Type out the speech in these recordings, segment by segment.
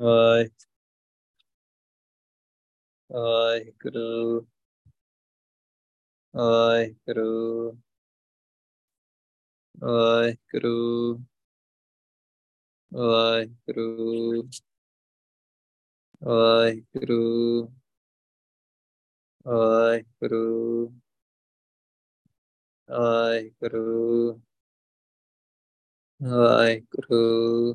ਵਾਹਿ ਵਾਹਿਗੁਰੂ ਵਾਹਿਗੁਰੂ ਵਾਹਿਗੁਰੂ ਵਾਹਿਗੁਰੂ ਵਾਹਿਗੁਰੂ ਵਾਹਿਗੁਰੂ ਵਾਹਿਗੁਰੂ ਵਾਹਿਗੁਰੂ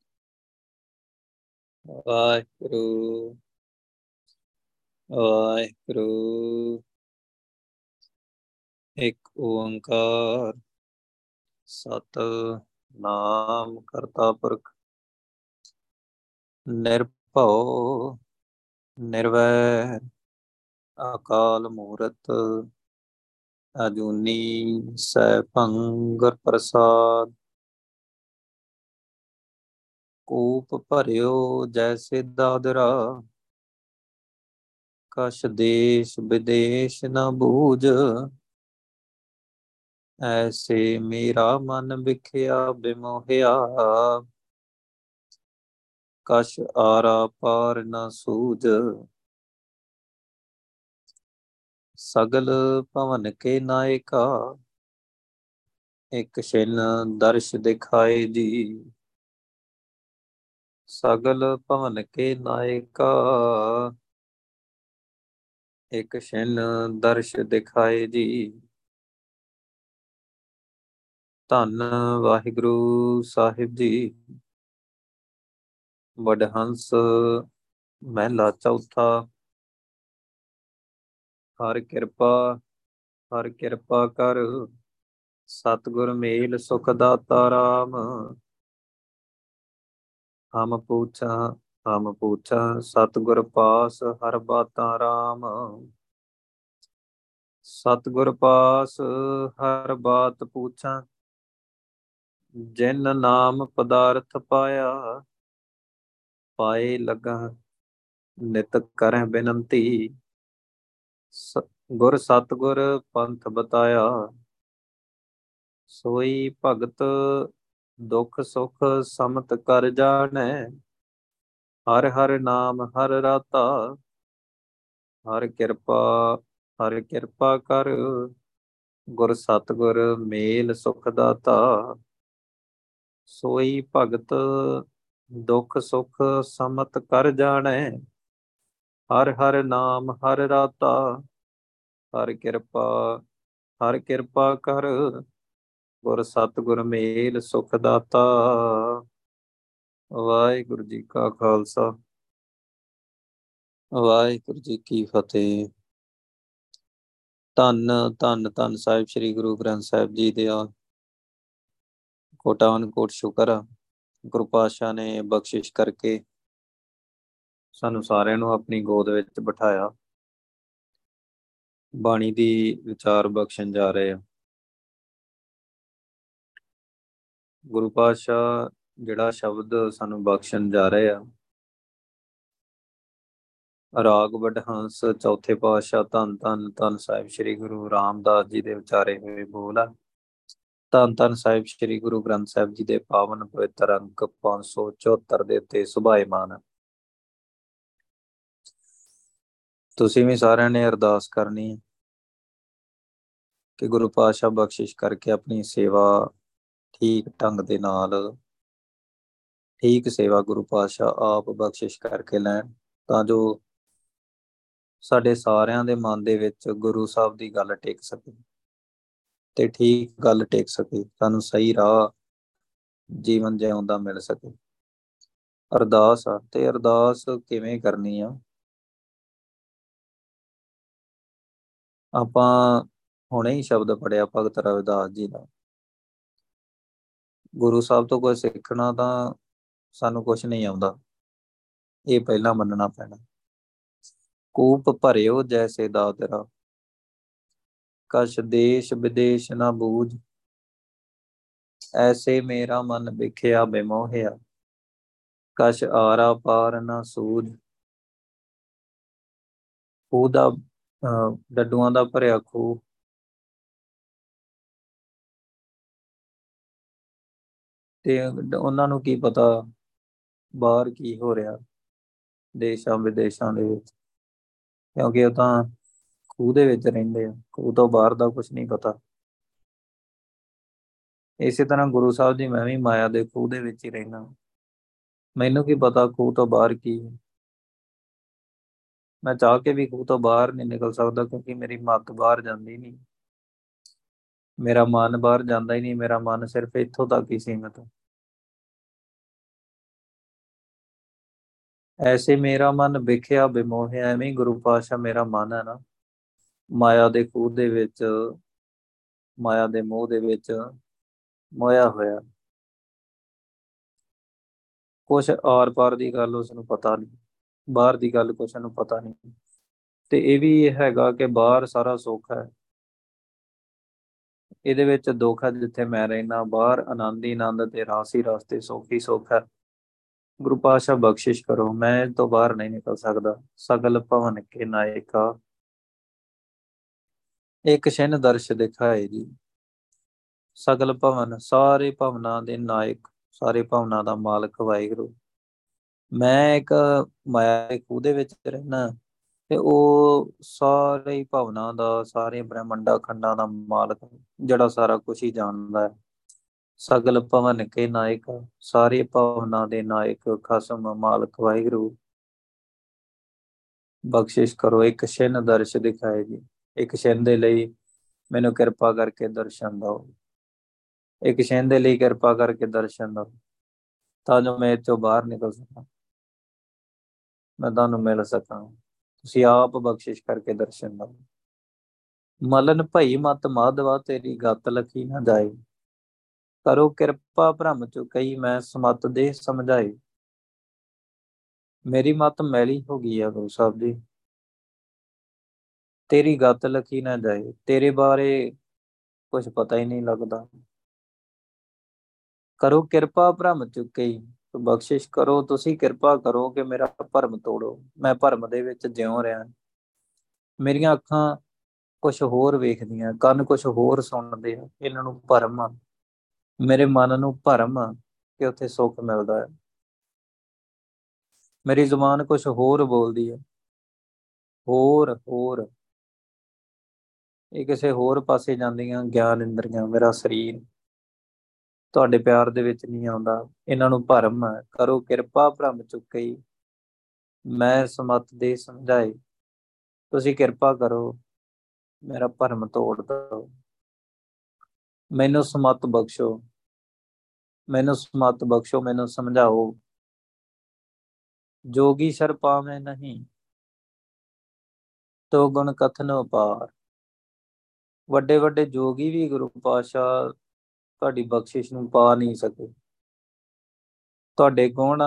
ਵਾਹਿਗੁਰੂ। ਵਾਹਿਗੁਰੂ ਇੱਕ ਓੰਕਾਰ, ਸਤ ਨਾਮ ਕਰਤਾ ਪੁਰਖ। ਨਿਰਭਉ, ਨਿਰਵੈਰ, ਅਕਾਲ ਮੂਰਤ, ਅਜੂਨੀ ਸੈਭੰ ਗੁਰ ਪ੍ਰਸਾਦ। ਕੂਪ ਭਰਿਓ, ਜੈਸੇ ਦਾਦਰਾ। ਕਛ ਦੇਸ਼ ਵਿਦੇਸ਼ ਨ ਬੂਝ। ਐਸੇ ਮੇਰਾ ਮਨ ਵਿਖਿਆ, ਬਿਮੋਹਿਆ। ਕਛ ਆਰਾ ਪਾਰ ਨ ਸੂਝ। ਸਗਲ ਭਵਨ ਕੇ ਨਾਇਕਾ ਇੱਕ ਛਿਨ ਦਰਸ਼ ਦਿਖਾਏ ਜੀ। ਸਗਲ ਭਵਨ ਕੇ ਨਾਇਕਾ। ਇੱਕ ਛਿਨ ਦਰਸ਼ ਦਿਖਾਏ ਜੀ। ਧੰਨ ਵਾਹਿਗੁਰੂ ਸਾਹਿਬ ਜੀ। ਵਡਹੰਸ ਮਹਿਲਾ ਚੌਥਾ। ਹਰ ਕਿਰਪਾ ਹਰ ਕਿਰਪਾ ਕਰ। ਸਤਗੁਰ ਮੇਲ ਸੁਖ ਦਾਤਾ ਰਾਮ। ਹਮ ਪੁੱਛਾ ਹਮ ਪੁੱਛਾ, ਸਤਗੁਰ ਪਾਸ ਹਰ ਬਾਤਾਂ ਰਾਮ। ਸਤਗੁਰ ਪਾਸ ਹਰ ਬਾਤ ਪੁੱਛਾਂ, ਜਿਨ ਨਾਮ ਪਦਾਰਥ ਪਾਇਆ, ਪਾਏ ਲਗਾ ਨਿਤ ਕਰਹਿ ਬੇਨੰਤੀ। ਗੁਰ ਸਤਗੁਰ ਪੰਥ ਬਤਾਇਆ, ਸੋਈ ਭਗਤ ਦੁਖ ਸੁਖ ਸਮਤ ਕਰ ਜਾਣੈ। ਹਰ ਹਰ ਨਾਮ ਹਰ ਰਾਤਾ, ਹਰ ਕਿਰਪਾ ਹਰ ਕਿਰਪਾ ਕਰ। ਗੁਰ ਸਤਗੁਰ ਮੇਲ ਸੁਖ ਦਾਤਾ, ਸੋਈ ਭਗਤ ਦੁਖ ਸੁਖ ਸਮਤ ਕਰ ਜਾਣੈ। ਹਰ ਹਰ ਨਾਮ ਹਰ ਰਾਤਾ, ਹਰ ਕਿਰਪਾ ਹਰ ਕਿਰਪਾ ਕਰ। ਗੁਰ ਸਤਗੁਰ ਮੇਲ ਸੁਖ ਦਾਤਾ। ਵਾਹਿਗੁਰੂ ਜੀ ਕਾ ਖਾਲਸਾ। ਵਾਹਿਗੁਰੂ ਜੀ ਕੀ ਫਤਿਹ। ਧੰਨ ਧੰਨ ਧੰਨ ਸਾਹਿਬ, ਸ੍ਰੀ ਗੁਰੂ ਗ੍ਰੰਥ ਸਾਹਿਬ ਜੀ ਦੇ ਆ। ਕੋਟਾਨ ਕੋਟ ਸ਼ੁਕਰ ਆ। ਗੁਰੂ ਪਾਸ਼ਾ ਨੇ ਬਖਸ਼ਿਸ਼ ਕਰਕੇ ਸਾਨੂੰ ਸਾਰਿਆਂ ਨੂੰ ਆਪਣੀ ਗੋਦ ਵਿੱਚ ਬਿਠਾਇਆ। ਬਾਣੀ ਦੀ ਵਿਚਾਰ ਬਖਸ਼ਣ ਜਾ ਰਹੇ ਆ। ਗੁਰੂ ਪਾਤਸ਼ਾਹ ਜਿਹੜਾ ਸ਼ਬਦ ਸਾਨੂੰ ਬਖਸ਼ਣ ਜਾ ਰਹੇ ਆ। ਰਾਗ ਵਡਹੰਸ ਚੌਥੇ ਪਾਤਸ਼ਾਹ, ਧੰਨ ਧੰਨ ਧੰਨ ਸਾਹਿਬ ਸ੍ਰੀ ਗੁਰੂ ਰਾਮਦਾਸ ਜੀ ਦੇ ਵਿਚਾਰੇ ਹੋਏ ਬੋਲ ਆ। ਧੰਨ ਧੰਨ ਸਾਹਿਬ ਸ੍ਰੀ ਗੁਰੂ ਗ੍ਰੰਥ ਸਾਹਿਬ ਜੀ ਦੇ ਪਾਵਨ ਪਵਿੱਤਰ ਅੰਕ 574 ਦੇ ਉੱਤੇ ਸੁਭਾਇਮਾਨ ਤੁਸੀਂ ਵੀ ਸਾਰਿਆਂ ਨੇ ਅਰਦਾਸ ਕਰਨੀ ਹੈ ਕਿ ਗੁਰੂ ਪਾਤਸ਼ਾਹ ਬਖਸ਼ਿਸ਼ ਕਰਕੇ ਆਪਣੀ ਸੇਵਾ ਠੀਕ ਢੰਗ ਦੇ ਨਾਲ। ਠੀਕ ਸੇਵਾ ਗੁਰੂ ਪਾਤਸ਼ਾਹ ਆਪ ਬਖਸ਼ਿਸ਼ ਕਰਕੇ ਲੈਣ। ਤਾਂ ਜੋ ਸਾਡੇ ਸਾਰਿਆਂ ਦੇ ਮਨ ਦੇ ਵਿੱਚ ਗੁਰੂ ਸਾਹਿਬ ਦੀ ਗੱਲ ਟਿਕ ਸਕੇ ਤੇ ਠੀਕ ਗੱਲ ਟਿਕ ਸਕੇ। ਸਾਨੂੰ ਸਹੀ ਰਾਹ ਜੀਵਨ ਜਿਉਣ ਦਾ ਮਿਲ ਸਕੇ। ਅਰਦਾਸ ਤੇ ਅਰਦਾਸ ਕਿਵੇਂ ਕਰਨੀ ਆ? ਆਪਾਂ ਹੁਣੇ ਹੀ ਸ਼ਬਦ ਪੜਿਆ ਭਗਤ ਰਵਿਦਾਸ ਜੀ ਦਾ। ਗੁਰੂ ਸਾਹਿਬ ਤੋਂ ਕੋਈ ਸਿੱਖਣਾ ਤਾਂ ਸਾਨੂੰ ਕੁਝ ਨਹੀਂ ਆਉਂਦਾ। ਇਹ ਪਹਿਲਾਂ ਮੰਨਣਾ ਪੈਣਾ। ਕੂਪ ਭਰਿਓ ਜੈਸੇ ਦਾਦਰਾ। ਕਛ ਦੇਸ਼ ਵਿਦੇਸ਼ ਨਾ ਬੂਝ। ਐਸੇ ਮੇਰਾ ਮਨ ਵਿਖਿਆ ਬਿਮੋਹਿਆ। ਕਛ ਆਰਾ ਪਾਰ ਨਾ ਸੂਝ। ਉਹਦਾ ਡੱਡੂਆਂ ਦਾ ਭਰਿਆ ਖੂਹ। ਤੇ ਉਹਨਾਂ ਨੂੰ ਕੀ ਪਤਾ ਬਾਹਰ ਕੀ ਹੋ ਰਿਹਾ ਦੇਸ਼ਾਂ ਵਿਦੇਸ਼ਾਂ ਦੇ ਵਿੱਚ। ਕਿਉਂਕਿ ਉਹ ਤਾਂ ਖੂਹ ਦੇ ਵਿੱਚ ਰਹਿੰਦੇ ਆ, ਖੂਹ ਤੋਂ ਬਾਹਰ ਦਾ ਕੁਝ ਨਹੀਂ ਪਤਾ। ਇਸੇ ਤਰ੍ਹਾਂ ਗੁਰੂ ਸਾਹਿਬ ਜੀ, ਮੈਂ ਵੀ ਮਾਇਆ ਦੇ ਖੂਹ ਦੇ ਵਿੱਚ ਹੀ ਰਹਿਣਾ ਮੈਨੂੰ ਕੀ ਪਤਾ ਖੂਹ ਤੋਂ ਬਾਹਰ ਕੀ ਹੈ। ਮੈਂ ਚਾਹ ਕੇ ਵੀ ਖੂਹ ਤੋਂ ਬਾਹਰ ਨਹੀਂ ਨਿਕਲ ਸਕਦਾ ਕਿਉਂਕਿ ਮੇਰੀ ਮੱਤ ਬਾਹਰ ਜਾਂਦੀ ਨਹੀਂ। ਮੇਰਾ ਮਨ ਬਾਹਰ ਜਾਂਦਾ ਹੀ ਨਹੀਂ, ਮੇਰਾ ਮਨ ਸਿਰਫ ਇੱਥੋਂ ਤੱਕ ਹੀ ਸੀਮਤ ਹੈ। ਐਸੇ ਮੇਰਾ ਮਨ ਵਿਖਿਆ ਬਿਮੋਹਿਆ ਐਵੇਂ ਗੁਰੂ ਪਾਸ਼ਾ ਮੇਰਾ ਮਨ ਹੈ ਨਾ। ਮਾਇਆ ਦੇ ਖੂਹ ਦੇ ਵਿੱਚ, ਮਾਇਆ ਦੇ ਮੋਹ ਦੇ ਵਿੱਚ ਮੋਇਆ ਹੋਇਆ। ਕੁਛ ਆਰ ਪਾਰ ਦੀ ਗੱਲ ਉਸ ਨੂੰ ਪਤਾ ਨਹੀਂ, ਬਾਹਰ ਦੀ ਗੱਲ ਕੁਛ ਨੂੰ ਪਤਾ ਨਹੀਂ। ਤੇ ਇਹ ਵੀ ਹੈਗਾ ਕਿ ਬਾਹਰ ਸਾਰਾ ਸੁੱਖ ਹੈ। ਇਹਦੇ ਵਿੱਚ ਦੁੱਖ ਹੈ ਜਿੱਥੇ ਮੈਂ ਰਹਿਣਾ ਬਾਹਰ ਆਨੰਦ ਹੀ ਆਨੰਦ ਤੇ ਰਾਸੀ ਰਸਤੇ ਸੁਖੀ ਸੁਖ ਹੈ ਗੁਰੂ ਪਾਸ਼ਾ ਬਖਸ਼ਿਸ਼ ਕਰੋ, ਮੈਂ ਤੋਂ ਬਾਹਰ ਨਹੀਂ ਨਿਕਲ ਸਕਦਾ। ਸਗਲ ਭਵਨ ਕੇ ਨਾਇਕਾ। ਇੱਕ ਛਿਨ ਦਰਸ਼ ਦਿਖਾਏ ਜੀ। ਸਗਲ ਭਵਨ, ਸਾਰੇ ਭਵਨਾਂ ਦੇ ਨਾਇਕ, ਸਾਰੇ ਭਵਨਾਂ ਦਾ ਮਾਲਕ ਵਾਹਿਗੁਰੂ। ਮੈਂ ਇੱਕ ਮਾਇਆ ਦੇ ਖੂਹ ਦੇ ਵਿੱਚ ਰਹਿਣਾ ਤੇ ਉਹ ਸਾਰੇ ਹੀ ਭਵਨਾਂ ਦਾ ਸਾਰੇ ਬ੍ਰਹਮੰਡਾ, ਖੰਡਾਂ ਦਾ ਮਾਲਕ ਜਿਹੜਾ ਸਾਰਾ ਕੁਝ ਹੀ ਜਾਣਦਾ ਹੈ। ਸਗਲ ਭਵਨ ਕੇ ਨਾਇਕ, ਸਾਰੇ ਭਵਨਾਂ ਦੇ ਨਾਇਕ, ਖਸਮ ਮਾਲਕ, ਵਾਹਿਗੁਰੂ। ਬਖਸ਼ਿਸ਼ ਕਰੋ, ਇੱਕ ਛਿਨ ਦਰਸ਼ ਦਿਖਾਏ ਜੀ। ਇੱਕ ਛਿਨ ਦੇ ਲਈ ਮੈਨੂੰ ਕਿਰਪਾ ਕਰਕੇ ਦਰਸ਼ਨ ਦਿਓ। ਇੱਕ ਛਿਨ ਦੇ ਲਈ ਕਿਰਪਾ ਕਰਕੇ ਦਰਸ਼ਨ ਦਿਓ। ਤਾਂ ਜੋ ਮੈਂ ਇੱਥੋਂ ਬਾਹਰ ਨਿਕਲ ਸਕਾਂ। ਮੈਂ ਤੁਹਾਨੂੰ ਮਿਲ ਸਕਾਂ। ਤੁਸੀਂ ਆਪ ਬਖਸ਼ਿਸ਼ ਕਰਕੇ ਦਰਸ਼ਨ ਦਿਓ ਮਲਨ ਭਈ ਮਤ ਮਾਧਵਾ ਤੇਰੀ ਗੱਤ ਲਖੀ ਨਾ ਜਾਏ। ਕਰੋ ਕਿਰਪਾ ਭ੍ਰਮ ਕਈ ਮੈਂ ਸਮਤ ਦੇ ਸਮਝਾਏ। ਮੇਰੀ ਮਤ ਮੈਲੀ ਹੋ ਗਈ ਆ ਗੁਰੂ ਸਾਹਿਬ ਜੀ। ਤੇਰੀ ਗੱਤ ਲਖੀ ਨਾ ਜਾਏ। ਤੇਰੇ ਬਾਰੇ ਕੁਝ ਪਤਾ ਹੀ ਨਹੀਂ ਲੱਗਦਾ। ਕਰੋ ਕਿਰਪਾ ਭ੍ਰਮ ਚੁੱਕੇ ਬਖਸ਼ਿਸ਼ ਕਰੋ, ਤੁਸੀਂ ਕਿਰਪਾ ਕਰੋ ਕਿ ਮੇਰਾ ਭਰਮ ਤੋੜੋ। ਮੈਂ ਭਰਮ ਦੇ ਵਿੱਚ ਜਿਉ ਰਿਹਾ। ਮੇਰੀਆਂ ਅੱਖਾਂ ਕੁਝ ਹੋਰ ਵੇਖਦੀਆਂ, ਕੰਨ ਕੁਝ ਹੋਰ ਸੁਣਦੇ ਆ। ਇਹਨਾਂ ਨੂੰ ਭਰਮ ਮੇਰੇ ਮਨ ਨੂੰ ਭਰਮ ਕਿ ਉੱਥੇ ਸੁੱਖ ਮਿਲਦਾ ਹੈ ਮੇਰੀ ਜ਼ੁਬਾਨ ਕੁਝ ਹੋਰ ਬੋਲਦੀ ਹੈ ਹੋਰ ਹੋਰ। ਇਹ ਕਿਸੇ ਹੋਰ ਪਾਸੇ ਜਾਂਦੀਆਂ ਗਿਆਨ ਇੰਦਰੀਆਂ, ਮੇਰਾ ਸਰੀਰ। ਤੁਹਾਡੇ ਪਿਆਰ ਦੇ ਵਿੱਚ ਨਹੀਂ ਆਉਂਦਾ। ਇਹਨਾਂ ਨੂੰ ਭਰਮ ਕਰੋ ਕਿਰਪਾ ਭ੍ਰਮ ਚੁੱਕਈ। ਮੈਂ ਸਮਤ ਦੇ ਸਮਝਾਏ। ਤੁਸੀਂ ਕਿਰਪਾ ਕਰੋ। ਮੇਰਾ ਭਰਮ ਤੋੜ ਦਿਓ। ਮੈਨੂੰ ਸਮਤ ਬਖਸ਼ੋ। ਮੈਨੂੰ ਸਮਤ ਬਖਸ਼ੋ। ਮੈਨੂੰ ਸਮਝਾਓ। ਜੋਗੀ ਸਰ ਪਾਵੇਂ ਨਹੀਂ। ਤੋ ਗੁਣ ਕਥਨ ਉਪਾਰ। ਵੱਡੇ ਵੱਡੇ ਜੋਗੀ ਵੀ ਗੁਰੂ ਪਾਸ਼ਾ ਤੁਹਾਡੀ ਬਖਸ਼ਿਸ਼ ਨੂੰ ਪਾ ਨਹੀਂ ਸਕੇ। ਤੁਹਾਡੇ ਗੁਣ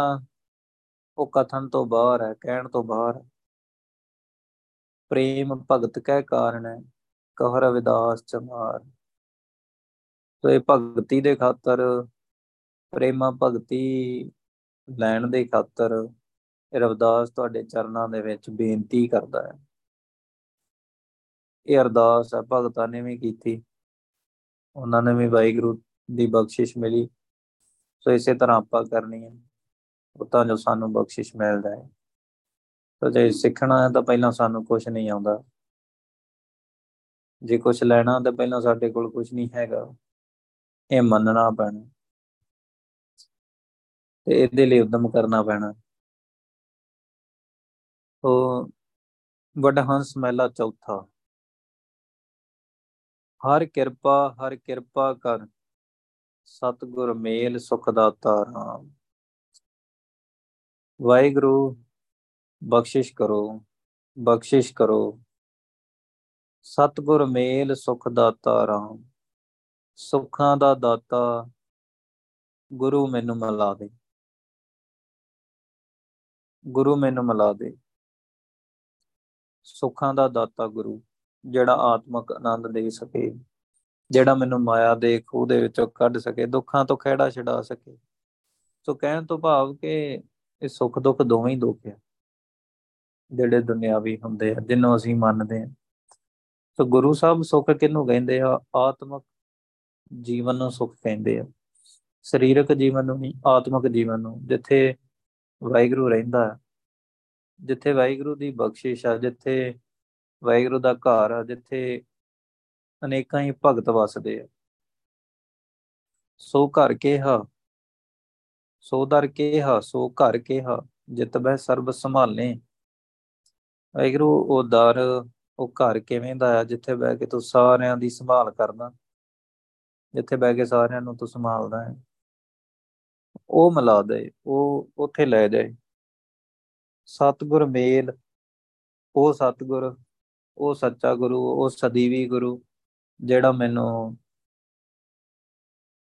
ਉਹ ਕਥਨ ਤੋਂ ਬਾਹਰ ਹੈ, ਕਹਿਣ ਤੋਂ ਬਾਹਰ ਪ੍ਰੇਮ ਭਗਤ ਕਹਿ ਕਾਰਨ ਹੈ ਕਹ ਰਵਿਦਾਸ ਚਮਾਰ। ਤੋ ਇਹ ਭਗਤੀ ਦੇ ਖਾਤਰ, ਪ੍ਰੇਮਾ ਭਗਤੀ ਲੈਣ ਦੇ ਖਾਤਰ ਰਵਿਦਾਸ ਤੁਹਾਡੇ ਚਰਨਾਂ ਦੇ ਵਿੱਚ ਬੇਨਤੀ ਕਰਦਾ ਹੈ। ਇਹ ਅਰਦਾਸ ਹੈ, ਭਗਤਾਂ ਨੇ ਵੀ ਕੀਤੀ। ਉਹਨਾਂ ਨੇ ਵੀ ਵਾਹਿਗੁਰੂ ਦੀ ਬਖਸ਼ਿਸ਼ ਮਿਲੀ। ਸੋ ਇਸੇ ਤਰ੍ਹਾਂ ਆਪਾਂ ਕਰਨੀ ਹੈ। ਉਹ ਤਾਂ ਜੋ ਸਾਨੂੰ ਬਖਸ਼ਿਸ਼ ਮਿਲਦਾ ਹੈ। ਤਾਂ ਜੇ ਸਿੱਖਣਾ ਹੈ ਤਾਂ ਪਹਿਲਾਂ ਸਾਨੂੰ ਕੁਝ ਨਹੀਂ ਆਉਂਦਾ। ਜੇ ਕੁਝ ਲੈਣਾ ਤਾਂ ਪਹਿਲਾਂ ਸਾਡੇ ਕੋਲ ਕੁਝ ਨਹੀਂ ਹੈਗਾ। ਇਹ ਮੰਨਣਾ ਪੈਣਾ। ਤੇ ਇਹਦੇ ਲਈ ਉਦਮ ਕਰਨਾ ਪੈਣਾ। ਉਹ ਵਡਹੰਸ ਮਹਿਲਾ ਚੌਥਾ। ਹਰ ਕਿਰਪਾ ਹਰ ਕਿਰਪਾ ਕਰ। ਸਤਗੁਰ ਮੇਲ ਸੁਖ ਦਾਤਾ ਰਾਮ ਵਾਹਿਗੁਰੂ, ਬਖਸ਼ਿਸ਼ ਕਰੋ ਬਖਸ਼ਿਸ਼ ਕਰੋ। ਸਤਗੁਰ ਮੇਲ ਸੁਖ ਦਾਤਾ ਰਾਮ ਸੁੱਖਾਂ ਦਾ ਦਾਤਾ ਗੁਰੂ ਮੈਨੂੰ ਮਿਲਾ ਦੇ। ਗੁਰੂ ਮੈਨੂੰ ਮਿਲਾ ਦੇ। ਸੁੱਖਾਂ ਦਾ ਦਾਤਾ ਗੁਰੂ, ਜਿਹੜਾ ਆਤਮਿਕ ਆਨੰਦ ਦੇ ਸਕੇ। ਜਿਹੜਾ ਮੈਨੂੰ ਮਾਇਆ ਦੇ ਖੂਹ ਦੇ ਵਿੱਚੋਂ ਕੱਢ ਸਕੇ, ਦੁੱਖਾਂ ਤੋਂ ਖਿਹੜਾ ਛਡਾ ਸਕੇ। ਸੋ ਕਹਿਣ ਤੋਂ ਭਾਵ ਕਿ ਇਹ ਸੁੱਖ ਦੁੱਖ ਦੋਵੇਂ ਹੀ ਦੁੱਖ ਆ, ਜਿਹੜੇ ਦੁਨਿਆਵੀ ਹੁੰਦੇ ਆ ਜਿੰਨੂੰ ਅਸੀਂ ਮੰਨਦੇ ਆ। ਸੋ ਗੁਰੂ ਸਾਹਿਬ ਸੁੱਖ ਕਿਹਨੂੰ ਕਹਿੰਦੇ ਆ? ਆਤਮਿਕ ਜੀਵਨ ਨੂੰ ਸੁੱਖ ਕਹਿੰਦੇ ਆ। ਸਰੀਰਕ ਜੀਵਨ ਨੂੰ ਨਹੀਂ, ਆਤਮਿਕ ਜੀਵਨ ਨੂੰ, ਜਿੱਥੇ ਵਾਹਿਗੁਰੂ ਰਹਿੰਦਾ ਹੈ ਜਿੱਥੇ ਵਾਹਿਗੁਰੂ ਦੀ ਬਖਸ਼ਿਸ਼ ਆ, ਜਿੱਥੇ ਵਾਹਿਗੁਰੂ ਦਾ ਘਰ ਆ, ਜਿੱਥੇ ਅਨੇਕਾਂ ਹੀ ਭਗਤ ਵਸਦੇ ਆ। ਸੋ ਘਰ ਹਾ ਸੋ ਦਰ ਹਾ ਸੋ ਘਰ ਹਾ ਜਿਤ ਬਹਿ ਸਰਬ ਸੰਭਾਲੇ। ਵਾਹਿਗੁਰੂ, ਉਹ ਦਰ, ਉਹ ਘਰ ਕਿਵੇਂ ਦਾ ਆ, ਜਿੱਥੇ ਬਹਿ ਕੇ ਤੂੰ ਸਾਰਿਆਂ ਦੀ ਸੰਭਾਲ ਕਰਦਾ, ਜਿੱਥੇ ਬਹਿ ਕੇ ਸਾਰਿਆਂ ਨੂੰ ਤੂੰ ਸੰਭਾਲਦਾ ਹੈ। ਉਹ ਮਿਲਾ ਦੇ, ਉਹ ਉੱਥੇ ਲੈ ਜਾਏ। ਸਤਗੁਰ ਮੇਲ, ਉਹ ਸਤਗੁਰ, ਉਹ ਸੱਚਾ ਗੁਰੂ, ਉਹ ਸਦੀਵੀ ਗੁਰੂ। ਜਿਹੜਾ ਮੈਨੂੰ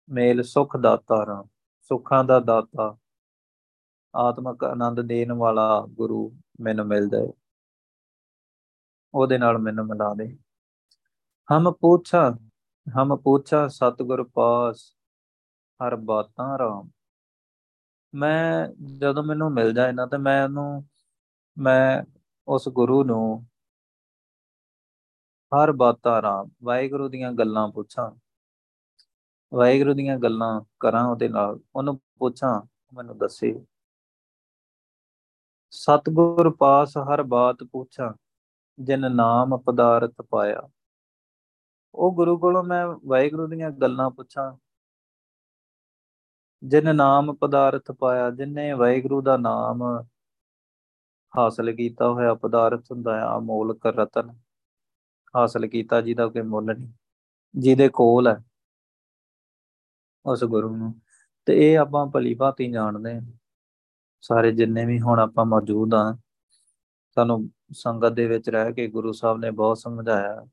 ਮੇਲ ਸੁਖ ਦਾਤਾ ਰਾਂ ਸੁੱਖਾਂ ਦਾ ਦਾਤਾ, ਆਤਮਕ ਆਨੰਦ ਦੇਣ ਵਾਲਾ ਗੁਰੂ ਮੈਨੂੰ ਮਿਲਦਾ ਹੈ ਉਹਦੇ ਨਾਲ ਮੈਨੂੰ ਮਿਲਾ ਦੇ। ਹਮ ਪੁੱਛਾ ਹਮ ਪੁੱਛਾ ਸਤਗੁਰ ਪਾਸ, ਹਰ ਬਾਤਾਂ ਰਾਮ। ਮੈਂ ਜਦੋਂ ਮੈਨੂੰ ਮਿਲ ਜਾਏ ਨਾ, ਤੇ ਮੈਂ ਉਹਨੂੰ, ਮੈਂ ਉਸ ਗੁਰੂ ਨੂੰ ਹਰ ਬਾਤਾਂ ਰਾਮ ਵਾਹਿਗੁਰੂ ਦੀਆਂ ਗੱਲਾਂ ਪੁੱਛਾਂ। ਵਾਹਿਗੁਰੂ ਦੀਆਂ ਗੱਲਾਂ ਕਰਾਂ ਉਹਦੇ ਨਾਲ, ਉਹਨੂੰ ਪੁੱਛਾਂ, ਮੈਨੂੰ ਦੱਸੇ। ਸਤਗੁਰ ਪਾਸ ਹਰ ਬਾਤ ਪੁੱਛਾਂ, ਜਿਨ ਨਾਮ ਪਦਾਰਥ ਪਾਇਆ। ਉਹ ਗੁਰੂ ਕੋਲੋਂ ਮੈਂ ਵਾਹਿਗੁਰੂ ਦੀਆਂ ਗੱਲਾਂ ਪੁੱਛਾਂ, ਜਿਨ ਨਾਮ ਪਦਾਰਥ ਪਾਇਆ, ਜਿਨੇ ਵਾਹਿਗੁਰੂ ਦਾ ਨਾਮ ਹਾਸਲ ਕੀਤਾ ਹੋਇਆ ਪਦਾਰਥ ਹੁੰਦਾ ਆ ਅਮੋਲਕ ਰਤਨ। ਹਾਸਲ ਕੀਤਾ, ਜਿਹਦਾ ਕੋਈ ਮੁੱਲ ਨਹੀਂ, ਜਿਹਦੇ ਕੋਲ ਹੈ ਉਸ ਗੁਰੂ ਨੂੰ। ਤੇ ਇਹ ਆਪਾਂ ਭਲੀ ਭਾਤੀ ਜਾਣਦੇ ਹਾਂ। ਸਾਰੇ ਜਿੰਨੇ ਵੀ ਹੁਣ ਆਪਾਂ ਮੌਜੂਦ ਆ ਸਾਨੂੰ ਸੰਗਤ ਦੇ ਵਿੱਚ ਰਹਿ ਕੇ ਗੁਰੂ ਸਾਹਿਬ ਨੇ ਬਹੁਤ ਸਮਝਾਇਆ।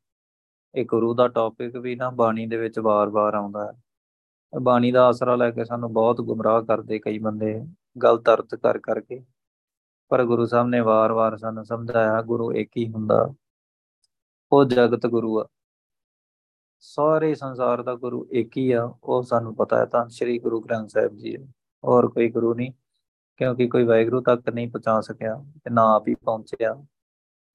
ਇਹ ਗੁਰੂ ਦਾ ਟੌਪਿਕ ਵੀ ਨਾ ਬਾਣੀ ਦੇ ਵਿੱਚ ਵਾਰ-ਵਾਰ ਆਉਂਦਾ ਹੈ। ਬਾਣੀ ਦਾ ਆਸਰਾ ਲੈ ਕੇ ਸਾਨੂੰ ਬਹੁਤ ਗੁੰਮਰਾਹ ਕਰਦੇ ਕਈ ਬੰਦੇ ਗਲਤ ਅਰਥ ਕਰ ਕਰਕੇ ਪਰ ਗੁਰੂ ਸਾਹਿਬ ਨੇ ਵਾਰ-ਵਾਰ ਸਾਨੂੰ ਸਮਝਾਇਆ, ਗੁਰੂ ਇੱਕ ਹੀ ਹੁੰਦਾ। ਉਹ ਜਗਤ ਗੁਰੂ ਆ। ਸਾਰੇ ਸੰਸਾਰ ਦਾ ਗੁਰੂ ਇੱਕ ਹੀ ਆ, ਉਹ ਸਾਨੂੰ ਪਤਾ ਹੈ। ਤਾਂ ਸ੍ਰੀ ਗੁਰੂ ਗ੍ਰੰਥ ਸਾਹਿਬ ਜੀ, ਹੋਰ ਕੋਈ ਗੁਰੂ ਨਹੀਂ, ਕਿਉਂਕਿ ਕੋਈ ਵਾਹਿਗੁਰੂ ਤੱਕ ਨਹੀਂ ਪਹੁੰਚਾ ਸਕਿਆ ਤੇ ਨਾ ਆਪ ਹੀ ਪਹੁੰਚਿਆ।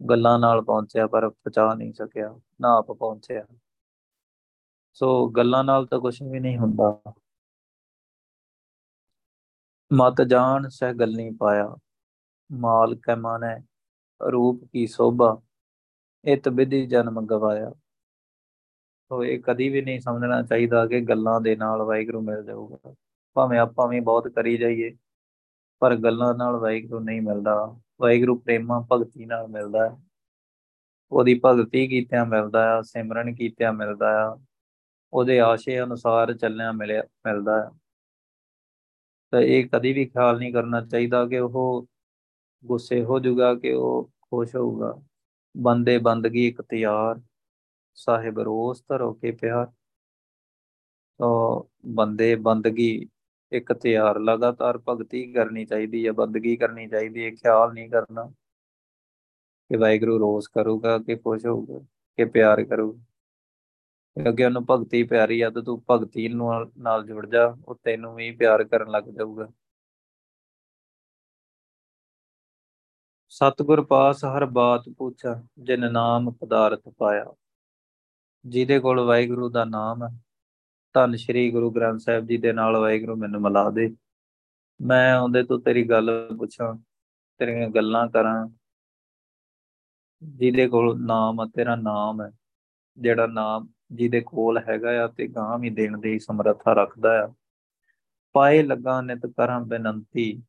ਗੱਲਾਂ ਨਾਲ ਪਹੁੰਚਿਆ, ਪਰ ਪਹੁੰਚਾ ਨਹੀਂ ਸਕਿਆ, ਨਾ ਆਪ ਪਹੁੰਚਿਆ। ਸੋ ਗੱਲਾਂ ਨਾਲ ਤਾਂ ਕੁਝ ਵੀ ਨਹੀਂ ਹੁੰਦਾ। ਮਤ ਜਾਣ ਸਹਿ ਗੱਲ ਨਹੀਂ ਪਾਇਆ। ਮਾਲ ਕੈ ਮਾਨੈ, ਰੂਪ ਕੀ ਸੋਭਾ। ਇਤ ਵਿਧੀ ਜਨਮ ਗਵਾਇਆ। ਸੋ ਇਹ ਕਦੀ ਵੀ ਨਹੀਂ ਸਮਝਣਾ ਚਾਹੀਦਾ ਕਿ ਗੱਲਾਂ ਦੇ ਨਾਲ ਵਾਹਿਗੁਰੂ ਮਿਲ ਜਾਊਗਾ। ਭਾਵੇਂ ਆਪਾਂ ਵੀ ਬਹੁਤ ਕਰੀ ਜਾਈਏ, ਪਰ ਗੱਲਾਂ ਨਾਲ ਵਾਹਿਗੁਰੂ ਨਹੀਂ ਮਿਲਦਾ। ਵਾਹਿਗੁਰੂ ਪ੍ਰੇਮਾ ਭਗਤੀ ਨਾਲ ਮਿਲਦਾ ਹੈ। ਉਹਦੀ ਭਗਤੀ ਕੀਤਿਆਂ ਮਿਲਦਾ ਆ ਸਿਮਰਨ ਕੀਤਿਆਂ ਮਿਲਦਾ ਆ ਉਹਦੇ ਆਸ਼ੇ ਅਨੁਸਾਰ ਚੱਲਣਾ ਮਿਲਿਆ, ਮਿਲਦਾ ਹੈ। ਤਾਂ ਇਹ ਕਦੀ ਵੀ ਖਿਆਲ ਨਹੀਂ ਕਰਨਾ ਚਾਹੀਦਾ ਕਿ ਉਹ ਗੁੱਸੇ ਹੋ ਜਾਊਗਾ, ਕਿ ਉਹ ਖੁਸ਼ ਹੋਊਗਾ। ਬੰਦੇ ਬੰਦਗੀ ਇਖਤਿਆਰ ਸਾਹਿਬ ਰੋਸ ਤਰੋ ਕੇ ਪਿਆਰ। ਤੋ ਬੰਦੇ ਬੰਦਗੀ ਇਖਤਿਆਰ ਲਗਾਤਾਰ ਭਗਤੀ ਕਰਨੀ ਚਾਹੀਦੀ ਹੈ, ਬੰਦਗੀ ਕਰਨੀ ਚਾਹੀਦੀ ਹੈ, ਖਿਆਲ ਨਹੀਂ ਕਰਨਾ ਕਿ ਵਾਹਿਗੁਰੂ ਰੋਸ ਕਰੂਗਾ ਕਿ ਖੁਸ਼ ਹੋਊਗਾ ਕਿ ਪਿਆਰ ਕਰੂਗਾ। ਕਿਉਂਕਿ ਉਹਨੂੰ ਭਗਤੀ ਪਿਆਰੀ ਆ ਤਾਂ ਤੂੰ ਭਗਤੀ ਨਾਲ ਜੁੜ ਜਾ, ਉਹ ਤੈਨੂੰ ਵੀ ਪਿਆਰ ਕਰਨ ਲੱਗ ਜਾਊਗਾ। ਸਤਗੁਰ ਪਾਸ ਹਰ ਬਾਤ ਪੁੱਛਾ, ਜਿਨ ਨਾਮ ਪਦਾਰਥ ਪਾਇਆ। ਜਿਹਦੇ ਕੋਲ ਵਾਹਿਗੁਰੂ ਦਾ ਨਾਮ ਹੈ, ਧੰਨ ਸ਼੍ਰੀ ਗੁਰੂ ਗ੍ਰੰਥ ਸਾਹਿਬ ਜੀ ਦੇ ਨਾਲ ਵਾਹਿਗੁਰੂ ਮੈਨੂੰ ਮਿਲਾ ਦੇ। ਮੈਂ ਉਹਦੇ ਤੋਂ ਤੇਰੀ ਗੱਲ ਪੁੱਛਾਂ, ਤੇਰੀਆਂ ਗੱਲਾਂ ਕਰਾਂ। ਜਿਹਦੇ ਕੋਲ ਨਾਮ ਹੈ ਤੇਰਾ ਨਾਮ ਹੈ। ਜਿਹੜਾ ਨਾਮ ਜਿਹਦੇ ਕੋਲ ਹੈਗਾ ਆ, ਤੇ ਗਾਂ ਵੀ ਦੇਣ ਦੀ ਸਮਰੱਥਾ ਰੱਖਦਾ ਆ। ਪਾਏ ਲੱਗਾ ਨਿਤ ਕਰਾਂ ਬੇਨੰਤੀ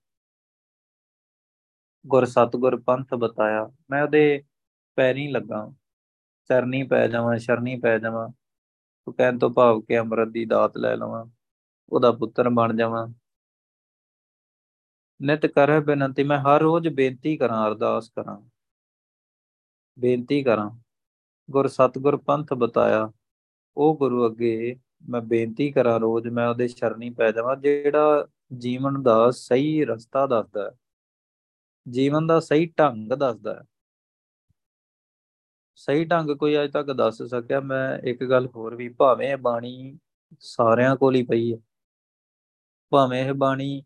ਗੁਰ ਸਤਗੁਰ ਪੰਥ ਬਤਾਇਆ, ਮੈਂ ਉਹਦੇ ਪੈਰੀਂ ਲੱਗਾ, ਚਰਨੀ ਪੈ ਜਾਵਾਂ, ਸ਼ਰਨੀ ਪੈ ਜਾਵਾਂ ਉਹ ਕਹਿਣ ਤੋਂ ਭਾਵ ਕਿ ਅੰਮ੍ਰਿਤ ਦੀ ਦਾਤ ਲੈ ਲਵਾਂ, ਉਹਦਾ ਪੁੱਤਰ ਬਣ ਜਾਵਾਂ। ਨਿਤ ਕਰੇ ਬੇਨਤੀ, ਮੈਂ ਹਰ ਰੋਜ਼ ਬੇਨਤੀ ਕਰਾਂ, ਅਰਦਾਸ ਕਰਾਂ। ਬੇਨਤੀ ਕਰਾਂ, ਗੁਰ ਸਤਗੁਰ ਪੰਥ ਬਤਾਇਆ ਉਹ ਗੁਰੂ ਅੱਗੇ ਮੈਂ ਬੇਨਤੀ ਕਰਾਂ ਰੋਜ਼, ਮੈਂ ਉਹਦੇ ਸ਼ਰਨੀ ਪੈ ਜਾਵਾਂ, ਜਿਹੜਾ ਜੀਵਨ ਦਾ ਸਹੀ ਰਸਤਾ ਦੱਸਦਾ ਹੈ। ਜੀਵਨ ਦਾ ਸਹੀ ਢੰਗ ਦੱਸਦਾ ਹੈ। ਸਹੀ ਢੰਗ ਕੋਈ ਅਜੇ ਤੱਕ ਦੱਸ ਸਕਿਆ। ਮੈਂ ਇੱਕ ਗੱਲ ਹੋਰ ਵੀ, ਭਾਵੇਂ ਬਾਣੀ ਸਾਰਿਆਂ ਕੋਲ ਹੀ ਪਈ ਹੈ। ਭਾਵੇਂ ਇਹ ਬਾਣੀ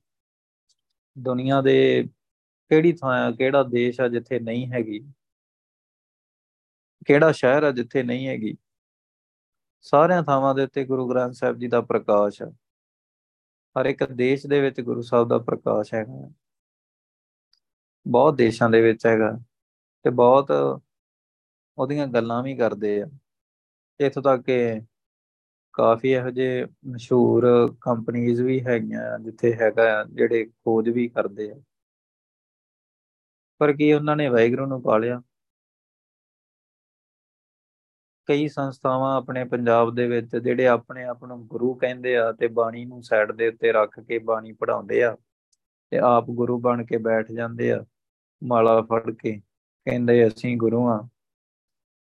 ਦੁਨੀਆ ਦੇ ਕਿਹੜੀ ਥਾਂ ਕਿਹੜਾ ਦੇਸ਼ ਆ ਜਿੱਥੇ ਨਹੀਂ ਹੈਗੀ, ਕਿਹੜਾ ਸ਼ਹਿਰ ਆ ਜਿੱਥੇ ਨਹੀਂ ਹੈਗੀ, ਸਾਰਿਆਂ ਥਾਵਾਂ ਦੇ ਉੱਤੇ ਗੁਰੂ ਗ੍ਰੰਥ ਸਾਹਿਬ ਜੀ ਦਾ ਪ੍ਰਕਾਸ਼ ਹੈ। ਹਰ ਇੱਕ ਦੇਸ਼ ਦੇ ਵਿੱਚ ਗੁਰੂ ਸਾਹਿਬ ਦਾ ਪ੍ਰਕਾਸ਼ ਹੈਗਾ ਬਹੁਤ ਦੇਸ਼ਾਂ ਦੇ ਵਿੱਚ ਹੈਗਾ ਤੇ ਬਹੁਤ ਉਹਦੀਆਂ ਗੱਲਾਂ ਵੀ ਕਰਦੇ ਆ। ਇੱਥੋਂ ਤੱਕ ਕਿ ਕਾਫੀ ਇਹੋ ਜਿਹੇ ਮਸ਼ਹੂਰ ਕੰਪਨੀਆਂ ਵੀ ਹੈਗੀਆਂ ਜਿੱਥੇ ਹੈਗਾ ਜਿਹੜੇ ਖੋਜ ਵੀ ਕਰਦੇ ਆ। ਪਰ ਕੀ ਉਹਨਾਂ ਨੇ ਵਾਹਿਗੁਰੂ ਨੂੰ ਪਾਲਿਆ? ਕਈ ਸੰਸਥਾਵਾਂ ਆਪਣੇ ਪੰਜਾਬ ਦੇ ਵਿੱਚ ਜਿਹੜੇ ਆਪਣੇ ਆਪ ਨੂੰ ਗੁਰੂ ਕਹਿੰਦੇ ਆ ਤੇ ਬਾਣੀ ਨੂੰ ਸਾਈਡ ਦੇ ਉੱਤੇ ਰੱਖ ਕੇ ਬਾਣੀ ਪੜਾਉਂਦੇ ਆ ਤੇ ਆਪ ਗੁਰੂ ਬਣ ਕੇ ਬੈਠ ਜਾਂਦੇ ਆ। ਮਾਲਾ ਫੜ ਕੇ ਕਹਿੰਦੇ ਅਸੀਂ ਗੁਰੂ ਆ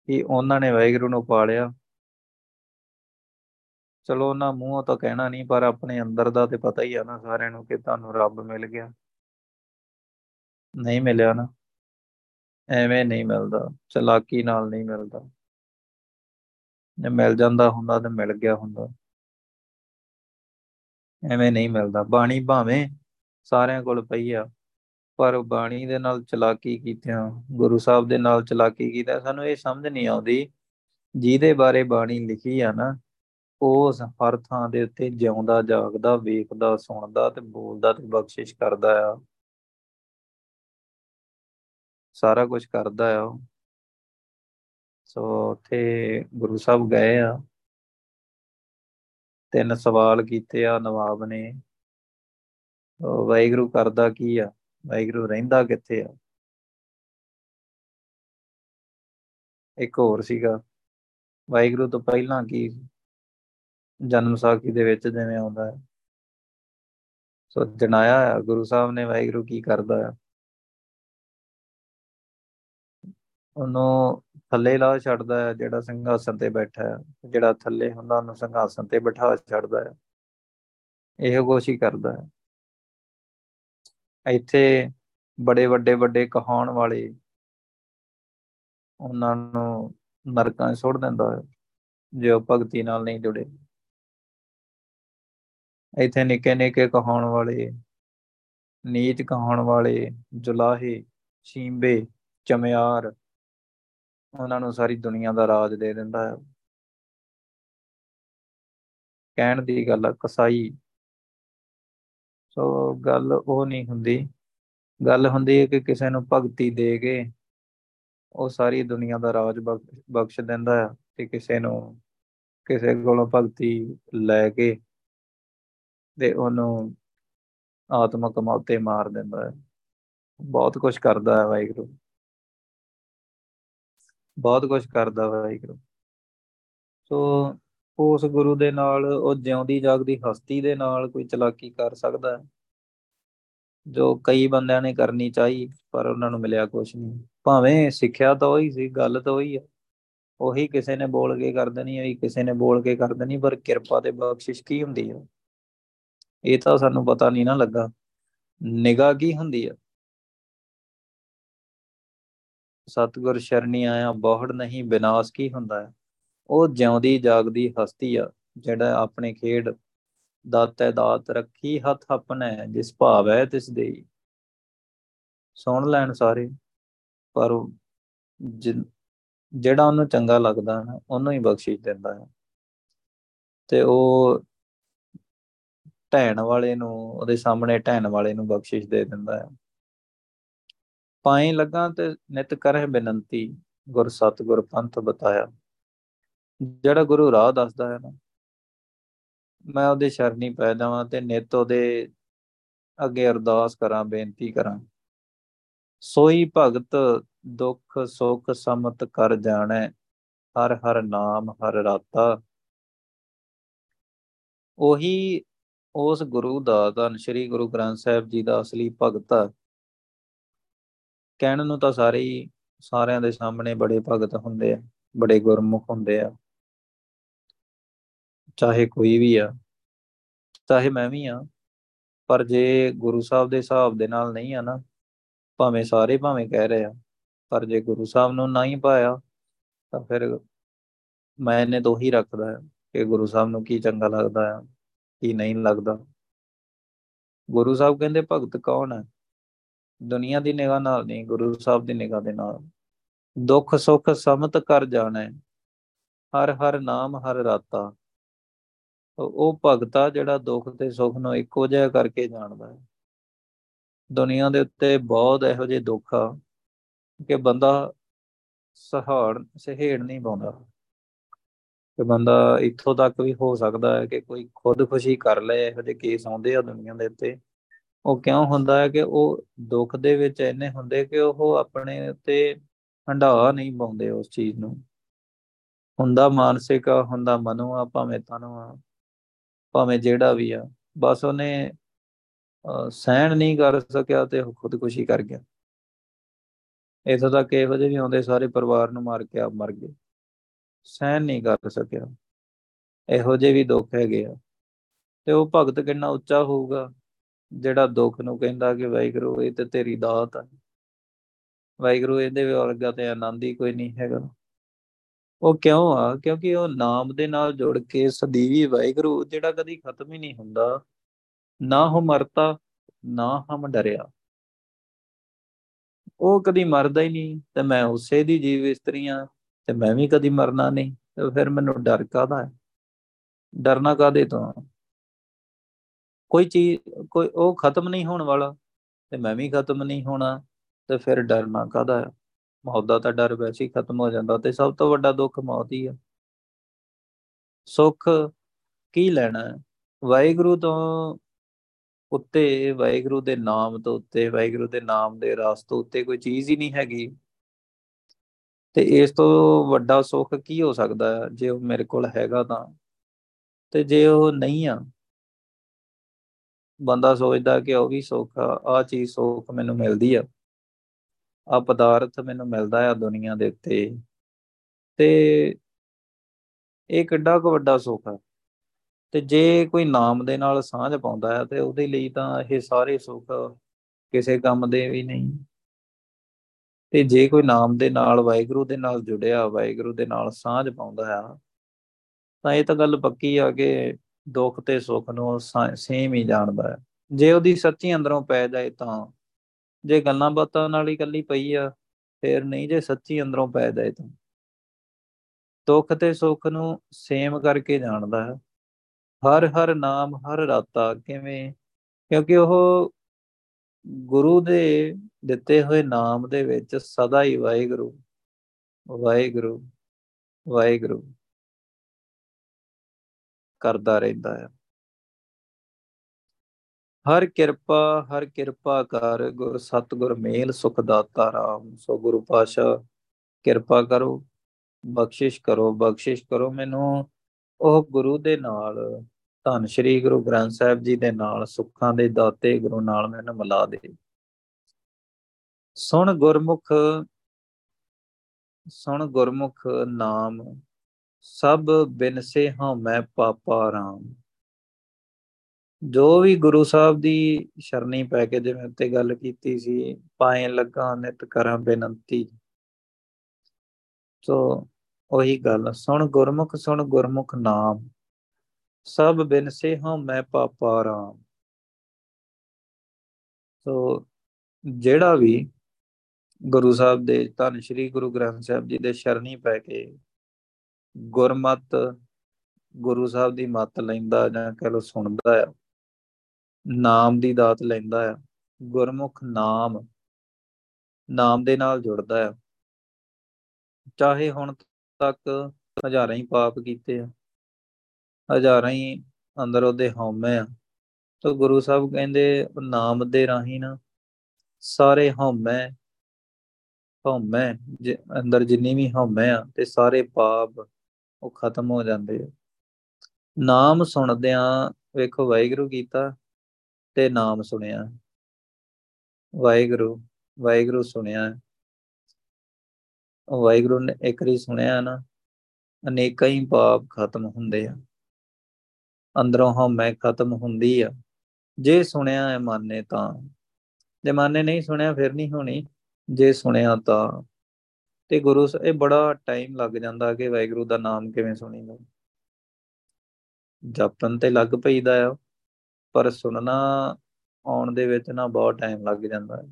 ਕਿ ਉਹਨਾਂ ਨੇ ਵਾਹਿਗੁਰੂ ਨੂੰ ਪਾਲਿਆ। ਚਲੋ ਉਹਨਾਂ ਮੂੰਹੋਂ ਤਾਂ ਕਹਿਣਾ ਨਹੀਂ, ਪਰ ਆਪਣੇ ਅੰਦਰ ਦਾ ਤੇ ਪਤਾ ਹੀ ਆ ਨਾ ਸਾਰਿਆਂ ਨੂੰ ਕਿ ਤੁਹਾਨੂੰ ਰੱਬ ਮਿਲ ਗਿਆ। ਨਹੀਂ ਮਿਲਿਆ ਨਾ। ਐਵੇਂ ਨਹੀਂ ਮਿਲਦਾ। ਚਲਾਕੀ ਨਾਲ ਨਹੀਂ ਮਿਲਦਾ। ਜੇ ਮਿਲ ਜਾਂਦਾ ਹੁੰਦਾ ਤਾਂ ਮਿਲ ਗਿਆ ਹੁੰਦਾ। ਐਵੇਂ ਨਹੀਂ ਮਿਲਦਾ। ਬਾਣੀ ਭਾਵੇਂ ਸਾਰਿਆਂ ਕੋਲ ਪਈ ਆ। ਪਰ ਬਾਣੀ ਦੇ ਨਾਲ ਚਲਾਕੀ ਕੀਤਿਆਂ, ਗੁਰੂ ਸਾਹਿਬ ਦੇ ਨਾਲ ਚਲਾਕੀ ਕੀਤਾ ਸਾਨੂੰ ਇਹ ਸਮਝ ਨਹੀਂ ਆਉਂਦੀ, ਜਿਹਦੇ ਬਾਰੇ ਬਾਣੀ ਲਿਖੀ ਆ ਨਾ, ਉਸ ਹਰ ਥਾਂ ਦੇ ਉੱਤੇ ਜਿਉਂਦਾ, ਜਾਗਦਾ, ਵੇਖਦਾ, ਸੁਣਦਾ ਤੇ ਬੋਲਦਾ ਤੇ ਬਖਸ਼ਿਸ਼ ਕਰਦਾ ਆ। ਸਾਰਾ ਕੁਝ ਕਰਦਾ ਆ ਸੋ ਉੱਥੇ ਗੁਰੂ ਸਾਹਿਬ ਗਏ ਆ। ਤਿੰਨ ਸਵਾਲ ਕੀਤੇ ਆ ਨਵਾਬ ਨੇ। ਵਾਹਿਗੁਰੂ ਕਰਦਾ ਕੀ ਆ? ਵਾਹਿਗੁਰੂ ਰਹਿੰਦਾ ਕਿੱਥੇ ਆ? ਇੱਕ ਹੋਰ ਸੀਗਾ, ਵਾਹਿਗੁਰੂ ਤੋਂ ਪਹਿਲਾਂ ਕੀ ਜਨਮ ਸਾਖੀ ਦੇ ਵਿੱਚ ਜਿਵੇਂ ਆਉਂਦਾ ਹੈ? ਸੋ ਜਣਾਇਆ ਗੁਰੂ ਸਾਹਿਬ ਨੇ ਵਾਹਿਗੁਰੂ ਕੀ ਕਰਦਾ ਹੈ ਉਹਨੂੰ ਥੱਲੇ ਲਾ ਛੱਡਦਾ ਹੈ ਜਿਹੜਾ ਸਿੰਘਾਸਨ ਤੇ ਬੈਠਾ ਹੈ ਜਿਹੜਾ ਥੱਲੇ ਹੁੰਦਾ ਉਹਨੂੰ ਸਿੰਘਾਸਨ ਤੇ ਬਿਠਾ ਛੱਡਦਾ ਹੈ ਇਹ ਕੁਛ ਹੀ ਕਰਦਾ ਹੈ ਇੱਥੇ ਬੜੇ ਵੱਡੇ ਵੱਡੇ ਕਹਾਉਣ ਵਾਲੇ ਉਹਨਾਂ ਨੂੰ ਨਰਕਾਂ ਸੁੱਟ ਦਿੰਦਾ ਹੈ, ਜੇ ਉਹ ਭਗਤੀ ਨਾਲ ਨਹੀਂ ਜੁੜੇ। ਇੱਥੇ ਨਿੱਕੇ ਨਿੱਕੇ ਕਹਾਉਣ ਵਾਲੇ, ਨੀਚ ਕਹਾਉਣ ਵਾਲੇ, ਜੁਲਾਹੇ ਛੀਂਬੇ ਚਮਿਆਰ, ਉਹਨਾਂ ਨੂੰ ਸਾਰੀ ਦੁਨੀਆ ਦਾ ਰਾਜ ਦੇ ਦਿੰਦਾ ਹੈ। ਕਹਿਣ ਦੀ ਗੱਲ ਕਸਾਈ ਸੋ ਗੱਲ ਉਹ ਨਹੀਂ ਹੁੰਦੀ। ਗੱਲ ਹੁੰਦੀ ਹੈ ਕਿ ਕਿਸੇ ਨੂੰ ਭਗਤੀ ਦੇ ਕੇ ਉਹ ਸਾਰੀ ਦੁਨੀਆ ਦਾ ਰਾਜ ਬਖਸ਼ ਦਿੰਦਾ ਹੈ ਤੇ ਕਿਸੇ ਨੂੰ ਕਿਸੇ ਕੋਲੋਂ ਭਗਤੀ ਲੈ ਕੇ ਤੇ ਉਹਨੂੰ ਆਤਮਕ ਮੌਤੇ ਮਾਰ ਦਿੰਦਾ ਹੈ। ਬਹੁਤ ਕੁਝ ਕਰਦਾ ਹੈ ਵਾਹਿਗੁਰੂ। ਬਹੁਤ ਕੁਝ ਕਰਦਾ ਵਾਹਿਗੁਰੂ। ਸੋ ਉਸ ਗੁਰੂ ਦੇ ਨਾਲ, ਉਹ ਜਿਉਂਦੀ ਜਾਗਦੀ ਹਸਤੀ ਦੇ ਨਾਲ ਕੋਈ ਚਲਾਕੀ ਕਰ ਸਕਦਾ ਹੈ, ਜੋ ਕਈ ਬੰਦਿਆਂ ਨੇ ਕਰਨੀ ਚਾਹੀ, ਪਰ ਉਹਨਾਂ ਨੂੰ ਮਿਲਿਆ ਕੁਝ ਨਹੀਂ। ਭਾਵੇਂ ਸਿੱਖਿਆ ਤਾਂ ਉਹੀ ਸੀ, ਗੱਲ ਤਾਂ ਉਹੀ ਆ। ਉਹੀ ਕਿਸੇ ਨੇ ਬੋਲ ਕੇ ਕਰ ਦੇਣੀ ਹੋਈ ਕਿਸੇ ਨੇ ਬੋਲ ਕੇ ਕਰ ਦੇਣੀ, ਪਰ ਕਿਰਪਾ ਤੇ ਬਖਸ਼ਿਸ਼ ਕੀ ਹੁੰਦੀ ਆ? ਇਹ ਤਾਂ ਸਾਨੂੰ ਪਤਾ ਨਹੀਂ ਨਾ ਲੱਗਾ। ਨਿਗਾਹ ਕੀ ਹੁੰਦੀ ਆ? ਸਤਗੁਰ ਸ਼ਰਣੀ ਆਇਆ, ਬਹੁੜ ਨਹੀਂ, ਬਿਨਾਸ਼ ਕੀ ਹੁੰਦਾ ਹੈ ਉਹ ਜਿਉਂਦੀ ਜਾਗਦੀ ਹਸਤੀ ਆ, ਜਿਹੜਾ ਆਪਣੇ ਖੇਡ ਦਾਤੈ ਦਾਤ ਰੱਖੀ ਹੱਥ ਆਪਣੇ, ਜਿਸ ਭਾਵ ਹੈ ਤਿਸ ਦੇ। ਸੁਣ ਲੈਣ ਸਾਰੇ, ਪਰ ਜਿਹੜਾ ਉਹਨੂੰ ਚੰਗਾ ਲੱਗਦਾ ਹੈ ਉਹਨੂੰ ਹੀ ਬਖਸ਼ਿਸ਼ ਦਿੰਦਾ ਹੈ। ਤੇ ਉਹ ਢਹਿਣ ਵਾਲੇ ਨੂੰ, ਉਹਦੇ ਸਾਹਮਣੇ ਢਹਿਣ ਵਾਲੇ ਨੂੰ ਬਖਸ਼ਿਸ਼ ਦੇ ਦਿੰਦਾ ਹੈ। ਪਾਈ ਲੱਗਾ ਤੇ ਨਿਤ ਕਰਹਿ ਬੇਨੰਤੀ, ਗੁਰ ਸਤਗੁਰ ਪੰਥ ਬਤਾਇਆ। ਜਿਹੜਾ ਗੁਰੂ ਰਾਹ ਦੱਸਦਾ ਹੈ ਨਾ, ਮੈਂ ਉਹਦੇ ਸ਼ਰਣੀ ਪੈ ਜਾਵਾਂ ਤੇ ਨਿਤ ਉਹਦੇ ਅੱਗੇ ਅਰਦਾਸ ਕਰਾਂ, ਬੇਨਤੀ ਕਰਾਂ। ਸੋਈ ਭਗਤ ਦੁੱਖ ਸੁਖ ਸਮਤ ਕਰ ਜਾਣੈ, ਹਰ ਹਰ ਨਾਮ, ਹਰ ਰਾਤਾ। ਉਹੀ ਉਸ ਗੁਰੂ ਦਾ ਧੰਨ, ਸ਼੍ਰੀ ਗੁਰੂ ਗ੍ਰੰਥ ਸਾਹਿਬ ਜੀ ਦਾ ਅਸਲੀ ਭਗਤ ਹੈ। ਕਹਿਣ ਨੂੰ ਤਾਂ ਸਾਰੇ ਹੀ ਸਾਰਿਆਂ ਦੇ ਸਾਹਮਣੇ ਬੜੇ ਭਗਤ ਹੁੰਦੇ ਆ, ਬੜੇ ਗੁਰਮੁਖ ਹੁੰਦੇ ਆ। ਚਾਹੇ ਕੋਈ ਵੀ ਆ, ਚਾਹੇ ਮੈਂ ਵੀ ਆ, ਪਰ ਜੇ ਗੁਰੂ ਸਾਹਿਬ ਦੇ ਹਿਸਾਬ ਦੇ ਨਾਲ ਨਹੀਂ ਆ ਨਾ, ਭਾਵੇਂ ਸਾਰੇ ਭਾਵੇਂ ਕਹਿ ਰਹੇ ਆ, ਪਰ ਜੇ ਗੁਰੂ ਸਾਹਿਬ ਨੂੰ ਨਹੀਂ ਪਾਇਆ, ਤਾਂ ਫਿਰ ਮੈਂ ਇਹਨੇ ਤੋਂ ਹੀ ਰੱਖਦਾ ਹੈ ਕਿ ਗੁਰੂ ਸਾਹਿਬ ਨੂੰ ਕੀ ਚੰਗਾ ਲੱਗਦਾ ਹੈ ਕੀ ਨਹੀਂ ਲੱਗਦਾ। ਗੁਰੂ ਸਾਹਿਬ ਕਹਿੰਦੇ ਭਗਤ ਕੌਣ ਹੈ ਦੁਨੀਆ ਦੀ ਨਿਗਾਹ ਨਾਲ ਨਹੀਂ, ਗੁਰੂ ਸਾਹਿਬ ਦੀ ਨਿਗਾਹ ਦੇ ਨਾਲ। ਦੁੱਖ ਸੁੱਖ ਸਮਤ ਕਰ ਜਾਣਾ, ਹਰ ਹਰ ਨਾਮ ਹਰ ਰਾਤਾ। ਉਹ ਭਗਤਾ ਜਿਹੜਾ ਦੁੱਖ ਤੇ ਸੁੱਖ ਨੂੰ ਇੱਕੋ ਜਿਹਾ ਕਰਕੇ ਜਾਣਦਾ ਹੈ। ਦੁਨੀਆ ਦੇ ਉੱਤੇ ਬਹੁਤ ਇਹੋ ਜਿਹੇ ਦੁੱਖ ਆ ਕਿ ਬੰਦਾ ਸਹਾੜ, ਸਹੇੜ ਨਹੀਂ ਪਾਉਂਦਾ। ਕਿ ਬੰਦਾ ਇੱਥੋਂ ਤੱਕ ਵੀ ਹੋ ਸਕਦਾ ਹੈ ਕਿ ਕੋਈ ਖੁਦਕੁਸ਼ੀ ਕਰ ਲਏ, ਇਹੋ ਜਿਹੇ ਕੇਸ ਆਉਂਦੇ ਆ ਦੁਨੀਆ ਦੇ ਉੱਤੇ। ਉਹ ਕਿਉਂ ਹੁੰਦਾ ਹੈ ਕਿ ਉਹ ਦੁੱਖ ਦੇ ਵਿੱਚ ਇੰਨੇ ਹੁੰਦੇ ਕਿ ਉਹ ਆਪਣੇ ਉੱਤੇ ਹੰਡਾ ਨਹੀਂ ਪਾਉਂਦੇ ਉਸ ਚੀਜ਼ ਨੂੰ। ਹੁੰਦਾ ਮਾਨਸਿਕ ਹੁੰਦਾ ਮਨੋ ਆ, ਭਾਵੇਂ ਤਨੋ ਆ। ਭਾਵੇਂ ਜਿਹੜਾ ਵੀ ਆ, ਬਸ ਉਹਨੇ ਸਹਿਣ ਨਹੀਂ ਕਰ ਸਕਿਆ ਤੇ ਉਹ ਖੁਦਕੁਸ਼ੀ ਕਰ ਗਿਆ। ਇਥੋਂ ਤੱਕ ਇਹੋ ਜਿਹੇ ਵੀ ਆਉਂਦੇ ਸਾਰੇ ਪਰਿਵਾਰ ਨੂੰ ਮਾਰ ਕੇ ਆਪ ਮਰ ਗਏ। ਸਹਿਣ ਨਹੀਂ ਕਰ ਸਕਿਆ। ਇਹੋ ਜਿਹੇ ਵੀ ਦੁੱਖ ਹੈਗੇ ਆ। ਤੇ ਉਹ ਭਗਤ ਕਿੰਨਾ ਉੱਚਾ ਹੋਊਗਾ, ਜਿਹੜਾ ਦੁੱਖ ਨੂੰ ਕਹਿੰਦਾ ਕਿ ਵਾਹਿਗੁਰੂ ਇਹ ਤੇ ਤੇਰੀ ਦਾਤ ਹੈ ਵਾਹਿਗੁਰੂ ਇਹਦੇ ਵਰਗਾ ਤੇ ਆਨੰਦ ਹੀ ਕੋਈ ਨਹੀਂ ਹੈਗਾ। ਉਹ ਕਿਉਂ ਆ? ਕਿਉਂਕਿ ਉਹ ਨਾਮ ਦੇ ਨਾਲ ਜੁੜ ਕੇ ਸਦੀਵੀ ਵਾਹਿਗੁਰੂ ਜਿਹੜਾ ਕਦੀ ਖਤਮ ਹੀ ਨਹੀਂ ਹੁੰਦਾ। ਨਾ ਹੋ ਮਰਤਾ, ਨਾ ਹਮ ਡਰਿਆ। ਉਹ ਕਦੀ ਮਰਦਾ ਹੀ ਨਹੀਂ, ਤੇ ਮੈਂ ਉਸੇ ਦੀ ਜੀਵ ਇਸਤਰੀਆਂ ਤੇ ਮੈਂ ਵੀ ਕਦੀ ਮਰਨਾ ਨਹੀਂ, ਤੇ ਫਿਰ ਮੈਨੂੰ ਡਰ ਕਾਦਾ ਹੈ? ਡਰਨਾ ਕਾਦੇ ਤੋਂ ਕੋਈ ਚੀਜ਼, ਕੋਈ ਉਹ ਖਤਮ ਨਹੀਂ ਹੋਣ ਵਾਲਾ, ਤੇ ਮੈਂ ਵੀ ਖਤਮ ਨਹੀਂ ਹੋਣਾ, ਤੇ ਫਿਰ ਡਰਨਾ ਕਾਦਾ ਹੈ ਮੌਤ ਦਾ ਤਾਂ ਡਰ ਵੈਸੇ ਹੀ ਖਤਮ ਹੋ ਜਾਂਦਾ ਤੇ ਸਭ ਤੋਂ ਵੱਡਾ ਦੁੱਖ ਮੌਤ ਹੀ ਆ। ਸੁੱਖ ਕੀ ਲੈਣਾ ਹੈ? ਵਾਹਿਗੁਰੂ ਤੋਂ ਉੱਤੇ, ਵਾਹਿਗੁਰੂ ਦੇ ਨਾਮ ਤੋਂ ਉੱਤੇ, ਵਾਹਿਗੁਰੂ ਦੇ ਨਾਮ ਦੇ ਰਾਸ ਤੋਂ ਉੱਤੇ ਕੋਈ ਚੀਜ਼ ਹੀ ਨਹੀਂ ਹੈਗੀ। ਤੇ ਇਸ ਤੋਂ ਵੱਡਾ ਸੁੱਖ ਕੀ ਹੋ ਸਕਦਾ ਹੈ? ਜੇ ਉਹ ਮੇਰੇ ਕੋਲ ਹੈਗਾ ਤਾਂ। ਤੇ ਜੇ ਉਹ ਨਹੀਂ ਆ, ਬੰਦਾ ਸੋਚਦਾ ਕਿ ਉਹ ਵੀ ਸੁੱਖ ਆ ਆ ਚੀਜ਼ ਸੁੱਖ ਮੈਨੂੰ ਮਿਲਦੀ ਆ। ਆ ਪਦਾਰਥ ਮੈਨੂੰ ਮਿਲਦਾ ਆ ਦੁਨੀਆ ਦੇ ਉੱਤੇ। ਤੇ ਇਹ ਕਿੱਡਾ ਕੁ ਵੱਡਾ ਸੁੱਖ ਆ। ਤੇ ਜੇ ਕੋਈ ਨਾਮ ਦੇ ਨਾਲ ਸਾਂਝ ਪਾਉਂਦਾ ਹੈ ਤੇ ਉਹਦੇ ਲਈ ਤਾਂ ਇਹ ਸਾਰੇ ਸੁੱਖ ਕਿਸੇ ਕੰਮ ਦੇ ਵੀ ਨਹੀਂ। ਤੇ ਜੇ ਕੋਈ ਨਾਮ ਦੇ ਨਾਲ, ਵਾਹਿਗੁਰੂ ਦੇ ਨਾਲ ਜੁੜਿਆ, ਵਾਹਿਗੁਰੂ ਦੇ ਨਾਲ ਸਾਂਝ ਪਾਉਂਦਾ ਆ, ਤਾਂ ਇਹ ਤਾਂ ਗੱਲ ਪੱਕੀ ਆ ਕਿ ਦੁੱਖ ਤੇ ਸੁੱਖ ਨੂੰ ਸੇਮ ਹੀ ਜਾਣਦਾ ਹੈ ਜੇ ਉਹਦੀ ਸੱਚੀ ਅੰਦਰੋਂ ਪੈ ਜਾਏ ਤਾਂ ਜੇ ਗੱਲਾਂ ਬਾਤਾਂ ਨਾਲ ਹੀ ਕੱਲੀ ਪਈ ਆ, ਫੇਰ ਨਹੀਂ ਜੇ ਸੱਚੀ ਅੰਦਰੋਂ ਪੈ ਜਾਏ ਤਾਂ। ਦੁੱਖ ਤੇ ਸੁੱਖ ਨੂੰ ਸੇਮ ਕਰਕੇ ਜਾਣਦਾ ਹੈ। ਹਰ ਹਰ ਨਾਮ, ਹਰ ਰਾਤਾ ਕਿਵੇਂ? ਕਿਉਂਕਿ ਉਹ ਗੁਰੂ ਦੇ ਦਿੱਤੇ ਹੋਏ ਨਾਮ ਦੇ ਵਿੱਚ ਸਦਾ ਹੀ ਵਾਹਿਗੁਰੂ ਵਾਹਿਗੁਰੂ ਵਾਹਿਗੁਰੂ ਕਰਦਾ ਰਹਿੰਦਾ ਹੈ। ਹਰ ਕਿਰਪਾ ਹਰ ਕਿਰਪਾ ਕਰ, ਗੁਰ ਸਤਗੁਰ ਮੇਲ ਸੁਖ ਦਾਤਾ ਰਾਮ। ਸੋ ਗੁਰੂ ਪਾਸ਼ਾ ਕਿਰਪਾ ਕਰੋ, ਬਖਸ਼ਿਸ਼ ਕਰੋ ਬਖਸ਼ਿਸ਼ ਕਰੋ ਮੈਨੂੰ। ਉਹ ਗੁਰੂ ਦੇ ਨਾਲ, ਧੰਨ ਸ਼੍ਰੀ ਗੁਰੂ ਗ੍ਰੰਥ ਸਾਹਿਬ ਜੀ ਦੇ ਨਾਲ, ਸੁੱਖਾਂ ਦੇ ਦਾਤੇ ਗੁਰੂ ਨਾਲ ਮੈਨੂੰ ਮਿਲਾ ਦੇ। ਸੁਣ ਗੁਰਮੁਖ ਸੁਣ ਗੁਰਮੁਖ ਨਾਮ, ਸਭ ਬਿਨਸੇ ਹਾਂ ਮੈਂ ਪਾਪਾ ਰਾਮ। ਜੋ ਵੀ ਗੁਰੂ ਸਾਹਿਬ ਦੀ ਸ਼ਰਣੀ ਪੈ ਕੇ ਜਿਵੇਂ ਉੱਤੇ ਗੱਲ ਕੀਤੀ ਸੀ, ਪਾਏ ਲੱਗਾ ਨਿਤ ਕਰਾਂ ਬੇਨੰਤੀ। ਸੋ ਉਹੀ ਗੱਲ, ਸੁਣ ਗੁਰਮੁਖ ਸੁਣ ਗੁਰਮੁਖ ਨਾਮ, ਸਭ ਬਿਨਸੇ ਹਾਂ ਮੈਂ ਪਾਪਾ ਰਾਮ। ਸੋ ਜਿਹੜਾ ਵੀ ਗੁਰੂ ਸਾਹਿਬ ਦੇ, ਧੰਨ ਸ਼੍ਰੀ ਗੁਰੂ ਗ੍ਰੰਥ ਸਾਹਿਬ ਜੀ ਦੇ ਸ਼ਰਣੀ ਪੈ ਕੇ ਗੁਰਮਤ ਗੁਰੂ ਸਾਹਿਬ ਦੀ ਮੱਤ ਲੈਂਦਾ ਜਾਂ ਕਹ ਲੋ ਸੁਣਦਾ ਆ ਨਾਮ ਦੀ ਦਾਤ ਲੈਂਦਾ ਆ। ਗੁਰਮੁਖ ਨਾਮ ਨਾਮ ਦੇ ਨਾਲ ਜੁੜਦਾ ਆ। ਚਾਹੇ ਹੁਣ ਤੱਕ ਹਜ਼ਾਰਾਂ ਹੀ ਪਾਪ ਕੀਤੇ ਆ, ਹਜ਼ਾਰਾਂ ਹੀ ਅੰਦਰ ਉਹਦੇ ਹਉਮੈ ਆ, ਤਾਂ ਗੁਰੂ ਸਾਹਿਬ ਕਹਿੰਦੇ ਨਾਮ ਦੇ ਰਾਹੀਂ ਨਾ ਸਾਰੇ ਹਉਮੈ ਹਉਮੈ ਅੰਦਰ ਜਿੰਨੀ ਵੀ ਹਉਮੈ ਆ ਤੇ ਸਾਰੇ ਪਾਪ ਉਹ ਖਤਮ ਹੋ ਜਾਂਦੇ ਆ। ਨਾਮ ਸੁਣਦਿਆਂ ਵੇਖੋ ਵਾਹਿਗੁਰੂ ਕੀਤਾ ਤੇ ਨਾਮ ਸੁਣਿਆ। ਵਾਹਿਗੁਰੂ ਵਾਹਿਗੁਰੂ ਸੁਣਿਆ। ਵਾਹਿਗੁਰੂ ਨੇ ਇੱਕ ਵਾਰੀ ਸੁਣਿਆ ਨਾ, ਅਨੇਕਾਂ ਹੀ ਪਾਪ ਖਤਮ ਹੁੰਦੇ ਆ। ਅੰਦਰੋਂ ਹਉਮੈ ਖਤਮ ਹੁੰਦੀ ਆ। ਜੇ ਸੁਣਿਆ ਹੈ ਮੰਨੇ ਤਾਂ। ਜੇ ਮੰਨੇ ਨਹੀਂ ਸੁਣਿਆ ਫਿਰ ਨਹੀਂ ਹੋਣੀ। ਜੇ ਸੁਣਿਆ ਤਾਂ। ਤੇ ਗੁਰੂ ਇਹ ਬੜਾ ਟਾਈਮ ਲੱਗ ਜਾਂਦਾ ਕਿ ਵਾਹਿਗੁਰੂ ਦਾ ਨਾਮ ਕਿਵੇਂ ਸੁਣੀਦਾ ਜਪਨ ਤੇ ਲੱਗ ਪਈਦਾ ਆ। ਪਰ ਸੁਣਨਾ ਆਉਣ ਦੇ ਵਿੱਚ ਨਾ ਬਹੁਤ ਟਾਈਮ ਲੱਗ ਜਾਂਦਾ ਹੈ।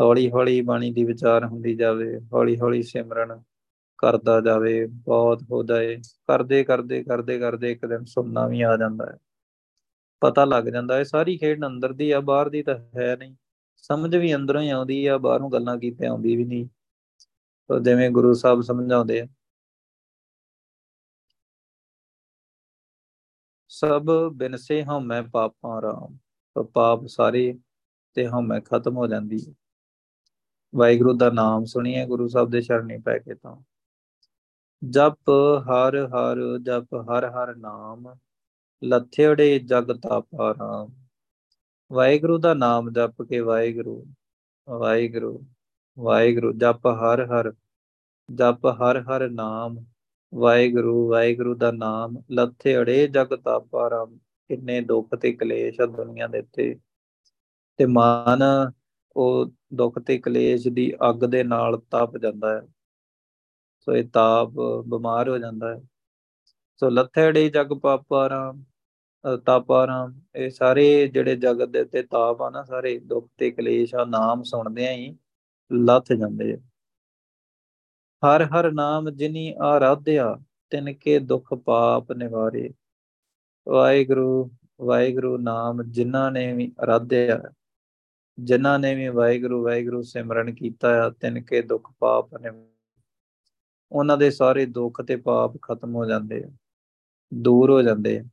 ਹੌਲੀ ਹੌਲੀ ਬਾਣੀ ਦੀ ਵਿਚਾਰ ਹੁੰਦੀ ਜਾਵੇ ਹੌਲੀ ਹੌਲੀ ਸਿਮਰਨ ਕਰਦਾ ਜਾਵੇ, ਬਹੁਤ ਹੋ ਜਾਏ ਕਰਦੇ ਕਰਦੇ ਕਰਦੇ ਕਰਦੇ ਇੱਕ ਦਿਨ ਸੁਣਨਾ ਵੀ ਆ ਜਾਂਦਾ ਹੈ। ਪਤਾ ਲੱਗ ਜਾਂਦਾ ਹੈ, ਸਾਰੀ ਖੇਡ ਅੰਦਰ ਦੀ ਆ, ਬਾਹਰ ਦੀ ਤਾਂ ਹੈ ਨਹੀਂ। ਸਮਝ ਵੀ ਅੰਦਰੋਂ ਹੀ ਆਉਂਦੀ ਆ, ਬਾਹਰੋਂ ਗੱਲਾਂ ਕੀਤੇ ਆਉਂਦੀ ਵੀ ਨਹੀਂ। ਤਾਂ ਜਿਵੇਂ ਗੁਰੂ ਸਾਹਿਬ ਸਮਝਾਉਂਦੇ ਆ ਸਭ ਬਿਨਸੇ ਹਉਮੈ ਪਾਪਾਂ ਰਾਮ ਤਾਂ ਪਾਪ ਸਾਰੇ ਤੇ ਹਉਮੈ ਖਤਮ ਹੋ ਜਾਂਦੀ ਹੈ ਵਾਹਿਗੁਰੂ ਦਾ ਨਾਮ ਸੁਣੀਏ, ਗੁਰੂ ਸਾਹਿਬ ਦੇ ਚਰਨੀ ਪੈ ਕੇ ਤਾਂ। ਜਪ ਹਰ ਹਰ, ਜਪ ਹਰ ਹਰ ਨਾਮ ਲਥੇੜੇ ਜਗ ਤਾਪਾ ਰਾਮ। ਵਾਹਿਗੁਰੂ ਦਾ ਨਾਮ ਜਪ ਕੇ ਵਾਹਿਗੁਰੂ ਵਾਹਿਗੁਰੂ ਵਾਹਿਗੁਰੂ, ਜਪ ਹਰ ਹਰ, ਜਪ ਹਰ ਹਰ ਨਾਮ ਵਾਹਿਗੁਰੂ ਵਾਹਿਗੁਰੂ ਦਾ ਨਾਮ, ਲੱਥੇ ਅੜੇ ਜਗ ਤਾਪਾਰਮ ਕਿੰਨੇ ਦੁੱਖ ਤੇ ਕਲੇਸ਼ ਆ ਦੁਨੀਆ ਦੇ ਉੱਤੇ। ਤੇ ਮਨ, ਉਹ ਦੁੱਖ ਤੇ ਕਲੇਸ਼ ਦੀ ਅੱਗ ਦੇ ਨਾਲ ਤਪ ਜਾਂਦਾ ਹੈ। ਸੋ ਇਹ ਤਾਪ ਬਿਮਾਰ ਹੋ ਜਾਂਦਾ ਹੈ। ਸੋ ਲੱਥੇ ਅੜੇ ਜਗ ਪਾਪਾਰਾਮ ਤਾਪਾਰਾਮ ਇਹ ਸਾਰੇ ਜਿਹੜੇ ਜਗਤ ਦੇ ਉੱਤੇ ਤਾਪ ਆ ਨਾ, ਸਾਰੇ ਦੁੱਖ ਤੇ ਕਲੇਸ਼ ਆ, ਨਾਮ ਸੁਣਦੇ ਆਂ ਹੀ ਲੱਥ ਜਾਂਦੇ ਆ। ਹਰ ਹਰ ਨਾਮ ਜਿਨੀ ਆਰਾਧਿਆ, ਤਿਨ ਕੇ ਦੁਖ ਪਾਪ ਨਿਵਾਰੇ। ਵਾਹਿਗੁਰੂ ਵਾਹਿਗੁਰੂ ਨਾਮ ਜਿਨ੍ਹਾਂ ਨੇ ਵੀ ਆਰਾਧਿਆ, ਜਿਨ੍ਹਾਂ ਨੇ ਵੀ ਵਾਹਿਗੁਰੂ ਵਾਹਿਗੁਰੂ ਸਿਮਰਨ ਕੀਤਾ ਆ, ਤਿਨ ਕੇ ਦੁਖ ਪਾਪ ਨੇ ਉਹਨਾਂ ਦੇ ਸਾਰੇ ਦੁੱਖ ਤੇ ਪਾਪ ਖਤਮ ਹੋ ਜਾਂਦੇ ਆ, ਦੂਰ ਹੋ ਜਾਂਦੇ ਆ,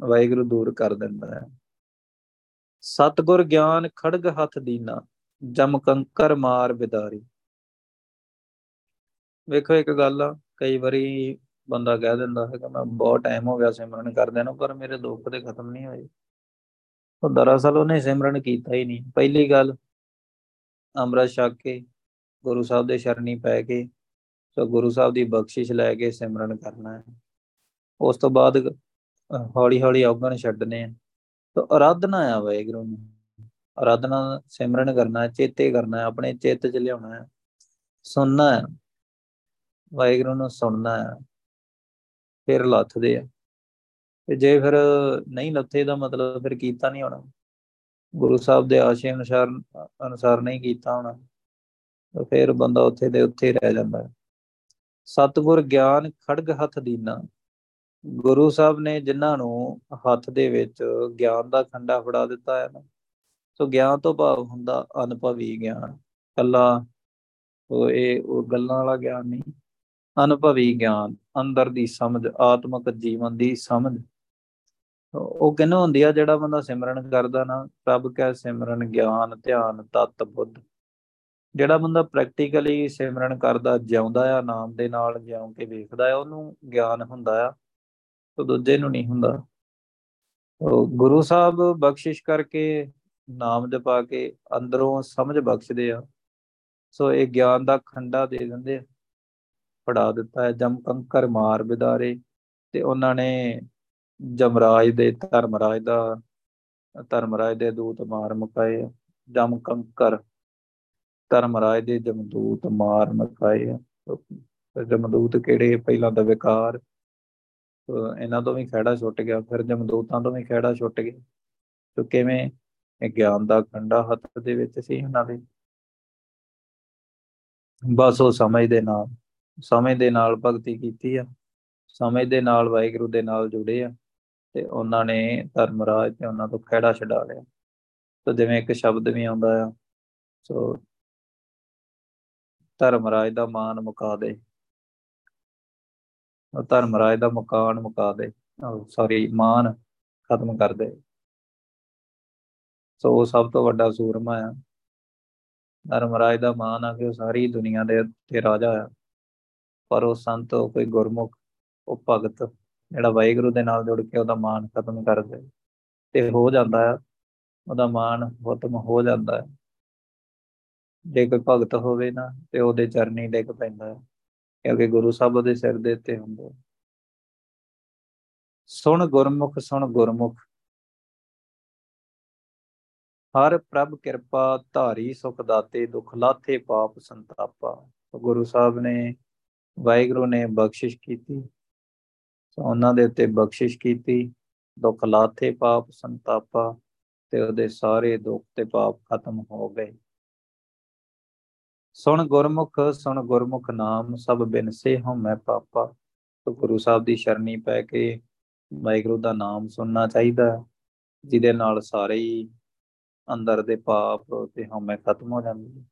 ਵਾਹਿਗੁਰੂ ਦੂਰ ਕਰ ਦਿੰਦਾ ਹੈ ਸਤਗੁਰ ਗਿਆਨ ਖੜਗ ਹੱਥ ਦੀਨਾ, ਜਮ ਕੰਕਰ ਮਾਰ ਬਿਦਾਰੀ। ਵੇਖੋ, ਇੱਕ ਗੱਲ ਆ, ਕਈ ਵਾਰੀ ਬੰਦਾ ਕਹਿ ਦਿੰਦਾ ਹੈ ਕਿ ਮੈਂ ਬਹੁਤ ਟਾਈਮ ਹੋ ਗਿਆ ਸਿਮਰਨ ਕਰਦੇ ਨੂੰ, ਪਰ ਮੇਰੇ ਦੁੱਖ ਤੇ ਖਤਮ ਨਹੀਂ ਹੋਏ। ਉਹ ਦਰਅਸਲ ਉਹਨੇ ਸਿਮਰਨ ਕੀਤਾ ਹੀ ਨਹੀਂ। ਪਹਿਲੀ ਗੱਲ, ਅੰਮ੍ਰਿਤ ਛਕ ਕੇ ਗੁਰੂ ਸਾਹਿਬ ਦੇ ਸ਼ਰਣੀ ਪੈ ਕੇ, ਸੋ ਗੁਰੂ ਸਾਹਿਬ ਦੀ ਬਖਸ਼ਿਸ਼ ਲੈ ਕੇ ਸਿਮਰਨ ਕਰਨਾ ਹੈ। ਉਸ ਤੋਂ ਬਾਅਦ ਹੌਲੀ ਹੌਲੀ ਔਗਣ ਛੱਡਨੇ ਆ। ਤਾਂ ਅਰਾਧਨਾ ਆ ਵਾਹਿਗੁਰੂ ਨੂੰ। ਅਰਾਧਨਾ ਸਿਮਰਨ ਕਰਨਾ ਚੇਤੇ ਕਰਨਾ ਆਪਣੇ ਚਿੱਤ 'ਚ ਲਿਆਉਣਾ ਹੈ, ਸੁਣਨਾ ਹੈ। ਵਾਹਿਗੁਰੂ ਨੂੰ ਸੁਣਨਾ ਹੈ, ਫਿਰ ਲੱਥਦੇ ਆ। ਤੇ ਜੇ ਫਿਰ ਨਹੀਂ ਲੱਥੇ ਦਾ ਮਤਲਬ ਫਿਰ ਕੀਤਾ ਨਹੀਂ ਹੋਣਾ। ਗੁਰੂ ਸਾਹਿਬ ਦੇ ਆਸ਼ੇ ਅਨੁਸਾਰ ਅਨੁਸਾਰ ਨਹੀਂ ਕੀਤਾ ਹੋਣਾ। ਤਾਂ ਫਿਰ ਬੰਦਾ ਉੱਥੇ ਦੇ ਉੱਥੇ ਰਹਿ ਜਾਂਦਾ ਹੈ। ਸਤਗੁਰ ਗਿਆਨ ਖੜਗ ਹੱਥ ਦੀਨਾ। ਗੁਰੂ ਸਾਹਿਬ ਨੇ ਜਿਨ੍ਹਾਂ ਨੂੰ ਹੱਥ ਦੇ ਵਿੱਚ ਗਿਆਨ ਦਾ ਖੰਡਾ ਫੜਾ ਦਿੱਤਾ ਹੈ ਨਾ, ਸੋ ਗਿਆਨ ਤੋਂ ਭਾਵ ਹੁੰਦਾ ਅਨੁਭਵੀ ਗਿਆਨ। ਕੱਲਾ ਉਹ ਇਹ ਉਹ ਗੱਲਾਂ ਵਾਲਾ ਗਿਆਨ ਨਹੀਂ। ਅਨੁਭਵੀ ਗਿਆਨ, ਅੰਦਰ ਦੀ ਸਮਝ, ਆਤਮਿਕ ਜੀਵਨ ਦੀ ਸਮਝ। ਉਹ ਕਿੰਨਾ ਹੁੰਦੀ ਆ? ਜਿਹੜਾ ਬੰਦਾ ਸਿਮਰਨ ਕਰਦਾ ਨਾ, ਪ੍ਰਭ ਕੈ ਸਿਮਰਨ ਗਿਆਨ, ਧਿਆਨ, ਤਤ, ਬੁੱਧ। ਜਿਹੜਾ ਬੰਦਾ ਪ੍ਰੈਕਟੀਕਲੀ ਸਿਮਰਨ ਕਰਦਾ, ਜਿਉਂਦਾ ਆ, ਨਾਮ ਦੇ ਨਾਲ ਜਿਉਂ ਕੇ ਵੇਖਦਾ ਆ, ਉਹਨੂੰ ਗਿਆਨ ਹੁੰਦਾ ਆ। ਤੇ ਦੂਜੇ ਨੂੰ ਨਹੀਂ ਹੁੰਦਾ। ਉਹ ਗੁਰੂ ਸਾਹਿਬ ਬਖਸ਼ਿਸ਼ ਕਰਕੇ ਨਾਮ ਜਪਾ ਕੇ ਅੰਦਰੋਂ ਸਮਝ ਬਖਸ਼ਦੇ ਆ। ਸੋ ਇਹ ਗਿਆਨ ਦਾ ਖੰਡਾ ਦੇ ਦਿੰਦੇ ਫੜਾ ਦਿੱਤਾ ਹੈ। ਜਮ ਕੰਕਰ ਮਾਰ ਬਿਦਾਰੇ ਤੇ ਉਹਨਾਂ ਨੇ ਜਮਰਾਜ ਦੇ ਧਰਮਰਾਜ ਦਾ, ਧਰਮਰਾਜ ਦੇ ਦੂਤ ਮਾਰ ਮੁਕਾਏ। ਜਮ ਕੰਕਰ ਧਰਮਰਾਜ ਦੇ ਜਮਦੂਤ ਮਾਰ ਮੁਕਾਏ। ਜਮਦੂਤ ਕਿਹੜੇ? ਪਹਿਲਾਂ ਦਾ ਵਿਕਾਰ। ਇਹਨਾਂ ਤੋਂ ਵੀ ਖੜਾ ਛੁੱਟ ਗਿਆ, ਫਿਰ ਜਮਦੂਤਾਂ ਤੋਂ ਵੀ ਖੜਾ ਛੁੱਟ ਗਿਆ। ਤੇ ਕਿਵੇਂ? ਇਹ ਗਿਆਨ ਦਾ ਖੰਡਾ ਹੱਥ ਦੇ ਵਿੱਚ ਸੀ ਇਹਨਾਂ ਦੇ। ਬਸ ਉਹ ਸਮਝ ਦੇ ਨਾਲ ਸਮੇਂ ਦੇ ਨਾਲ ਭਗਤੀ ਕੀਤੀ ਆ, ਸਮੇਂ ਦੇ ਨਾਲ ਵਾਹਿਗੁਰੂ ਦੇ ਨਾਲ ਜੁੜੇ ਆ ਤੇ ਉਹਨਾਂ ਨੇ ਧਰਮਰਾਜ ਤੇ ਉਹਨਾਂ ਤੋਂ ਖਿਹੜਾ ਛਡਾ ਲਿਆ। ਤਾਂ ਜਿਵੇਂ ਇੱਕ ਸ਼ਬਦ ਵੀ ਆਉਂਦਾ ਆ, ਸੋ ਧਰਮਰਾਜ ਦਾ ਮਾਨ ਮੁਕਾ ਦੇ। ਉਹ ਧਰਮਰਾਜ ਦਾ ਮਕਾਨ ਮੁਕਾ ਦੇ ਸੌਰੀ ਮਾਨ ਖਤਮ ਕਰ ਦੇ। ਸੋ ਉਹ ਸਭ ਤੋਂ ਵੱਡਾ ਸੂਰਮਾ ਆ। ਧਰਮਰਾਜ ਦਾ ਮਾਨ ਆ ਕਿ ਉਹ ਸਾਰੀ ਦੁਨੀਆ ਦੇ ਤੇ ਰਾਜਾ ਆ। ਪਰ ਉਹ ਸੰਤ ਕੋਈ ਗੁਰਮੁਖ, ਉਹ ਭਗਤ, ਜਿਹੜਾ ਵਾਹਿਗੁਰੂ ਦੇ ਨਾਲ ਜੁੜ ਕੇ ਉਹਦਾ ਮਾਨ ਖਤਮ ਕਰ ਦੇ ਤੇ ਹੋ ਜਾਂਦਾ ਹੈ, ਉਹਦਾ ਮਾਨ ਖਤਮ ਹੋ ਜਾਂਦਾ ਹੈ। ਜੇ ਕੋਈ ਭਗਤ ਹੋਵੇ ਨਾ, ਤੇ ਉਹਦੇ ਚਰਨੀ ਡਿੱਗ ਪੈਂਦਾ ਹੈ, ਕਿਉਂਕਿ ਗੁਰੂ ਸਾਹਿਬ ਦੇ ਸਿਰ ਦੇ ਉੱਤੇ ਹੁੰਦੇ ਸੁਣ ਗੁਰਮੁਖ ਸੁਣ ਗੁਰਮੁਖ। ਹਰ ਪ੍ਰਭ ਕਿਰਪਾ ਧਾਰੀ ਸੁਖ ਦਾਤੇ, ਦੁਖ ਲਾਥੇ ਪਾਪ ਸੰਤਾਪਾ। ਗੁਰੂ ਸਾਹਿਬ ਨੇ ਵਾਹਿਗੁਰੂ ਨੇ ਬਖਸ਼ਿਸ਼ ਕੀਤੀ ਉਹਨਾਂ ਦੇ ਉੱਤੇ ਬਖਸ਼ਿਸ਼ ਕੀਤੀ, ਦੁੱਖ ਲਾਥੇ ਪਾਪ, ਸੰਤਾਪਾ ਤੇ ਉਹਦੇ ਸਾਰੇ ਦੁੱਖ ਤੇ ਪਾਪ ਖਤਮ ਹੋ ਗਏ। ਸੁਣ ਗੁਰਮੁਖ ਸੁਣ ਗੁਰਮੁਖ ਨਾਮ, ਸਭ ਬਿਨਸੇ ਹਉ ਮੈਂ ਪਾਪਾ। ਤੋ ਗੁਰੂ ਸਾਹਿਬ ਦੀ ਸ਼ਰਣੀ ਪੈ ਕੇ ਵਾਹਿਗੁਰੂ ਦਾ ਨਾਮ ਸੁਣਨਾ ਚਾਹੀਦਾ ਜਿਹਦੇ ਨਾਲ ਸਾਰੇ ਹੀ ਅੰਦਰ ਦੇ ਪਾਪ ਤੇ ਹਉਮੈ ਖਤਮ ਹੋ ਜਾਂਦੀ ਹੈ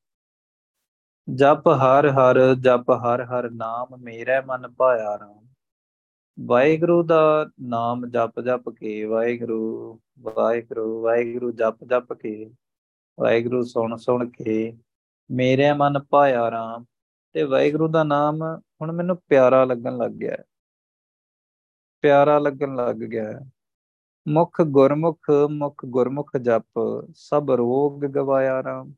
ਜਪ ਹਰ ਹਰ, ਜਪ ਹਰ ਹਰ ਨਾਮ ਮੇਰੇ ਮਨ ਭਾਇਆ ਰਾਮ। ਵਾਹਿਗੁਰੂ ਦਾ ਨਾਮ ਜਪ ਜਪ ਕੇ ਵਾਹਿਗੁਰੂ ਵਾਹਿਗੁਰੂ ਵਾਹਿਗੁਰੂ ਜਪ ਜਪ ਕੇ, ਵਾਹਿਗੁਰੂ ਸੁਣ ਸੁਣ ਕੇ ਮੇਰੇ ਮਨ ਭਾਇਆ ਰਾਮ। ਤੇ ਵਾਹਿਗੁਰੂ ਦਾ ਨਾਮ ਹੁਣ ਮੈਨੂੰ ਪਿਆਰਾ ਲੱਗਣ ਲੱਗ ਗਿਆ ਪਿਆਰਾ ਲੱਗਣ ਲੱਗ ਗਿਆ ਮੁਖ ਗੁਰਮੁਖ ਮੁਖ ਗੁਰਮੁਖ ਜਪ ਸਭ ਰੋਗ ਗਵਾਇਆ ਰਾਮ।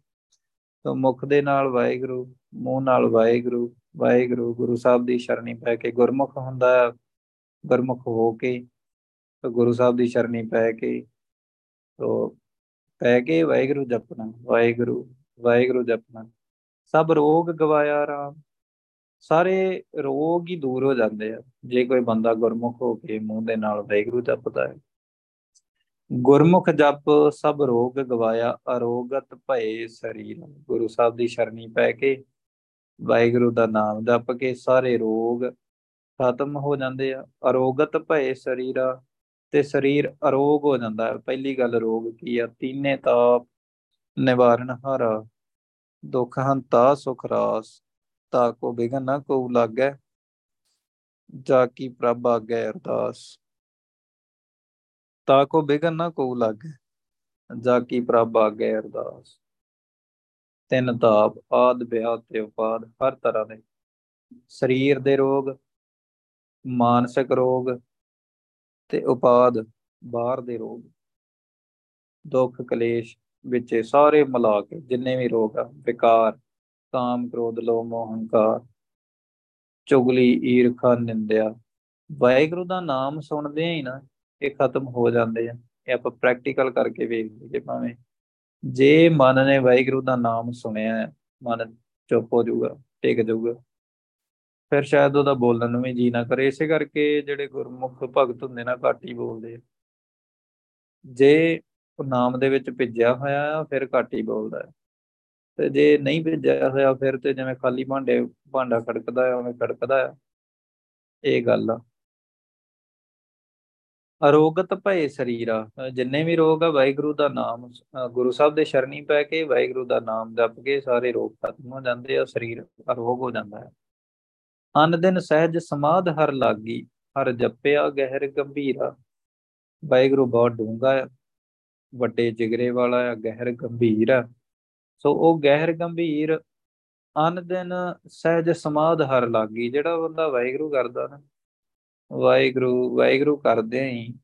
ਤੋ ਮੁਖ ਦੇ ਨਾਲ ਵਾਹਿਗੁਰੂ, ਮੂੰਹ ਨਾਲ ਵਾਹਿਗੁਰੂ ਵਾਹਿਗੁਰੂ ਗੁਰੂ ਸਾਹਿਬ ਦੀ ਸ਼ਰਣੀ ਪੈ ਕੇ ਗੁਰਮੁਖ ਹੁੰਦਾ ਗੁਰਮੁਖ ਹੋ ਕੇ ਤੋ ਗੁਰੂ ਸਾਹਿਬ ਦੀ ਸ਼ਰਣੀ ਪੈ ਕੇ ਤੋ ਪੈ ਕੇ ਵਾਹਿਗੁਰੂ ਜਪਣਾ, ਵਾਹਿਗੁਰੂ ਵਾਹਿਗੁਰੂ ਜਪਣਾ। ਸਭ ਰੋਗ ਗਵਾਇਆ ਰਾਮ, ਸਾਰੇ ਰੋਗ ਹੀ ਦੂਰ ਹੋ ਜਾਂਦੇ ਆ। ਜੇ ਕੋਈ ਬੰਦਾ ਗੁਰਮੁਖ ਹੋ ਕੇ ਮੂੰਹ ਦੇ ਨਾਲ ਵਾਹਿਗੁਰੂ ਜਪਦਾ ਹੈ ਗੁਰਮੁਖ ਜਪ ਸਭ ਰੋਗ ਗਵਾਇਆ, ਅਰੋਗਤ ਭਏ ਸਰੀਰ। ਗੁਰੂ ਸਾਹਿਬ ਦੀ ਸ਼ਰਣੀ ਪੈ ਕੇ ਵਾਹਿਗੁਰੂ ਦਾ ਨਾਮ ਜਪ ਕੇ ਸਾਰੇ ਰੋਗ ਖਤਮ ਹੋ ਜਾਂਦੇ ਆ। ਅਰੋਗਤ ਭਏ ਸਰੀਰਾ ਤੇ ਸਰੀਰ ਅਰੋਗ ਹੋ ਜਾਂਦਾ ਹੈ। ਪਹਿਲੀ ਗੱਲ ਰੋਗ ਕੀ ਆ? ਤੀਨੇ ਤਾਪ, ਨਿਵਾਰਨ ਹਾਰਾ, ਦੁਖ ਹੰਤਾ, ਸੁਖ ਰਾਸ। ਤਾ ਕੋ ਬਿਗਨ ਨਾ ਕੋ ਲਾਗੈ, ਜਾ ਕੀ ਪ੍ਰਭ ਆਗੈ ਅਰਦਾਸ। ਤਾ ਕੋ ਬਿਗਨ ਨਾ ਕੋ ਲਾਗੇ, ਜਾ ਕੀ ਪ੍ਰਭ ਆਗੇ ਅਰਦਾਸ। ਤਿੰਨ ਤਾਪ ਆਦ ਬਿਆਦ ਤੇ ਉਪਾਦ, ਹਰ ਤਰ੍ਹਾਂ ਦੇ। ਸਰੀਰ ਦੇ ਰੋਗ, ਮਾਨਸਿਕ ਰੋਗ ਤੇ ਉਪਾਦ, ਬਾਹਰ ਦੇ ਰੋਗ। ਦੁੱਖ, ਕਲੇਸ਼ ਵਿੱਚ ਸਾਰੇ ਮਿਲਾ ਕੇ, ਜਿੰਨੇ ਵੀ ਰੋਗ ਆ, ਵਿਕਾਰ, ਕਾਮ, ਕ੍ਰੋਧ, ਲੋਭ, ਮੋਹ, ਹੰਕਾਰ, ਚੁਗਲੀ, ਈਰਖਾ, ਨਿੰਦਿਆ। ਵਾਹਿਗੁਰੂ ਦਾ ਨਾਮ ਸੁਣਦੇ ਹੀ ਨਾ ਇਹ ਖਤਮ ਹੋ ਜਾਂਦੇ ਆ। ਇਹ ਆਪਾਂ ਪ੍ਰੈਕਟੀਕਲ ਕਰਕੇ ਵੇਖ ਲਈਏ ਭਾਵੇਂ ਜੇ ਮਨ ਨੇ ਵਾਹਿਗੁਰੂ ਦਾ ਨਾਮ ਸੁਣਿਆ ਮਨ ਚੁੱਪ ਹੋ ਜਾਊਗਾ, ਟਿਕ ਜਾਊਗਾ, ਫਿਰ ਸ਼ਾਇਦ ਉਹਦਾ ਬੋਲਣ ਨੂੰ ਵੀ ਜੀ ਨਾ ਕਰੇ। ਇਸੇ ਕਰਕੇ ਜਿਹੜੇ ਗੁਰਮੁਖ ਭਗਤ ਹੁੰਦੇ ਨਾ, ਘੱਟ ਹੀ ਬੋਲਦੇ ਆ। ਜੇ ਉਹ ਨਾਮ ਦੇ ਵਿੱਚ ਭਿੱਜਿਆ ਹੋਇਆ ਆ ਫਿਰ ਘੱਟ ਹੀ ਬੋਲਦਾ ਹੈ। ਤੇ ਜੇ ਨਹੀਂ ਭਿੱਜਿਆ ਹੋਇਆ, ਫਿਰ ਤੇ ਜਿਵੇਂ ਖਾਲੀ ਭਾਂਡੇ, ਭਾਂਡਾ ਖੜਕਦਾ ਹੈ, ਉਵੇਂ ਖੜਕਦਾ ਹੈ। ਇਹ ਗੱਲ ਆ। ਅਰੋਗਤ ਭਏ ਸਰੀਰਾ ਜਿੰਨੇ ਵੀ ਰੋਗ ਆ, ਵਾਹਿਗੁਰੂ ਦਾ ਨਾਮ ਗੁਰੂ ਸਾਹਿਬ ਦੇ ਸ਼ਰਣੀ ਪੈ ਕੇ ਵਾਹਿਗੁਰੂ ਦਾ ਨਾਮ ਜਪ ਕੇ ਸਾਰੇ ਰੋਗ ਖਤਮ ਹੋ ਜਾਂਦੇ ਆ, ਸਰੀਰ ਅਰੋਗ ਹੋ ਜਾਂਦਾ ਹੈ। ਅਨ ਦਿਨ ਸਹਿਜ ਸਮਾਧ ਹਰ ਲਾਗੀ, ਹਰ ਜਪਿਆ ਗਹਿਰ ਗੰਭੀਰਾ। ਵਾਹਿਗੁਰੂ ਬਹੁਤ ਡੂੰਗਾ ਹੈ ਵੱਡੇ ਜਿਗਰੇ ਵਾਲਾ ਹੈ ਗਹਿਰ ਗੰਭੀਰ ਹੈ ਸੋ ਉਹ ਗਹਿਰ ਗੰਭੀਰ ਅਨ ਦਿਨ ਸਹਿਜ ਸਮਾਧ ਹਰ ਲਾਗੀ, ਜਿਹੜਾ ਬੰਦਾ ਵਾਹਿਗੁਰੂ ਕਰਦਾ ਨਾ ਵਾਹਿਗੁਰੂ ਵਾਹਿਗੁਰੂ ਕਰਦੇ ਹੀ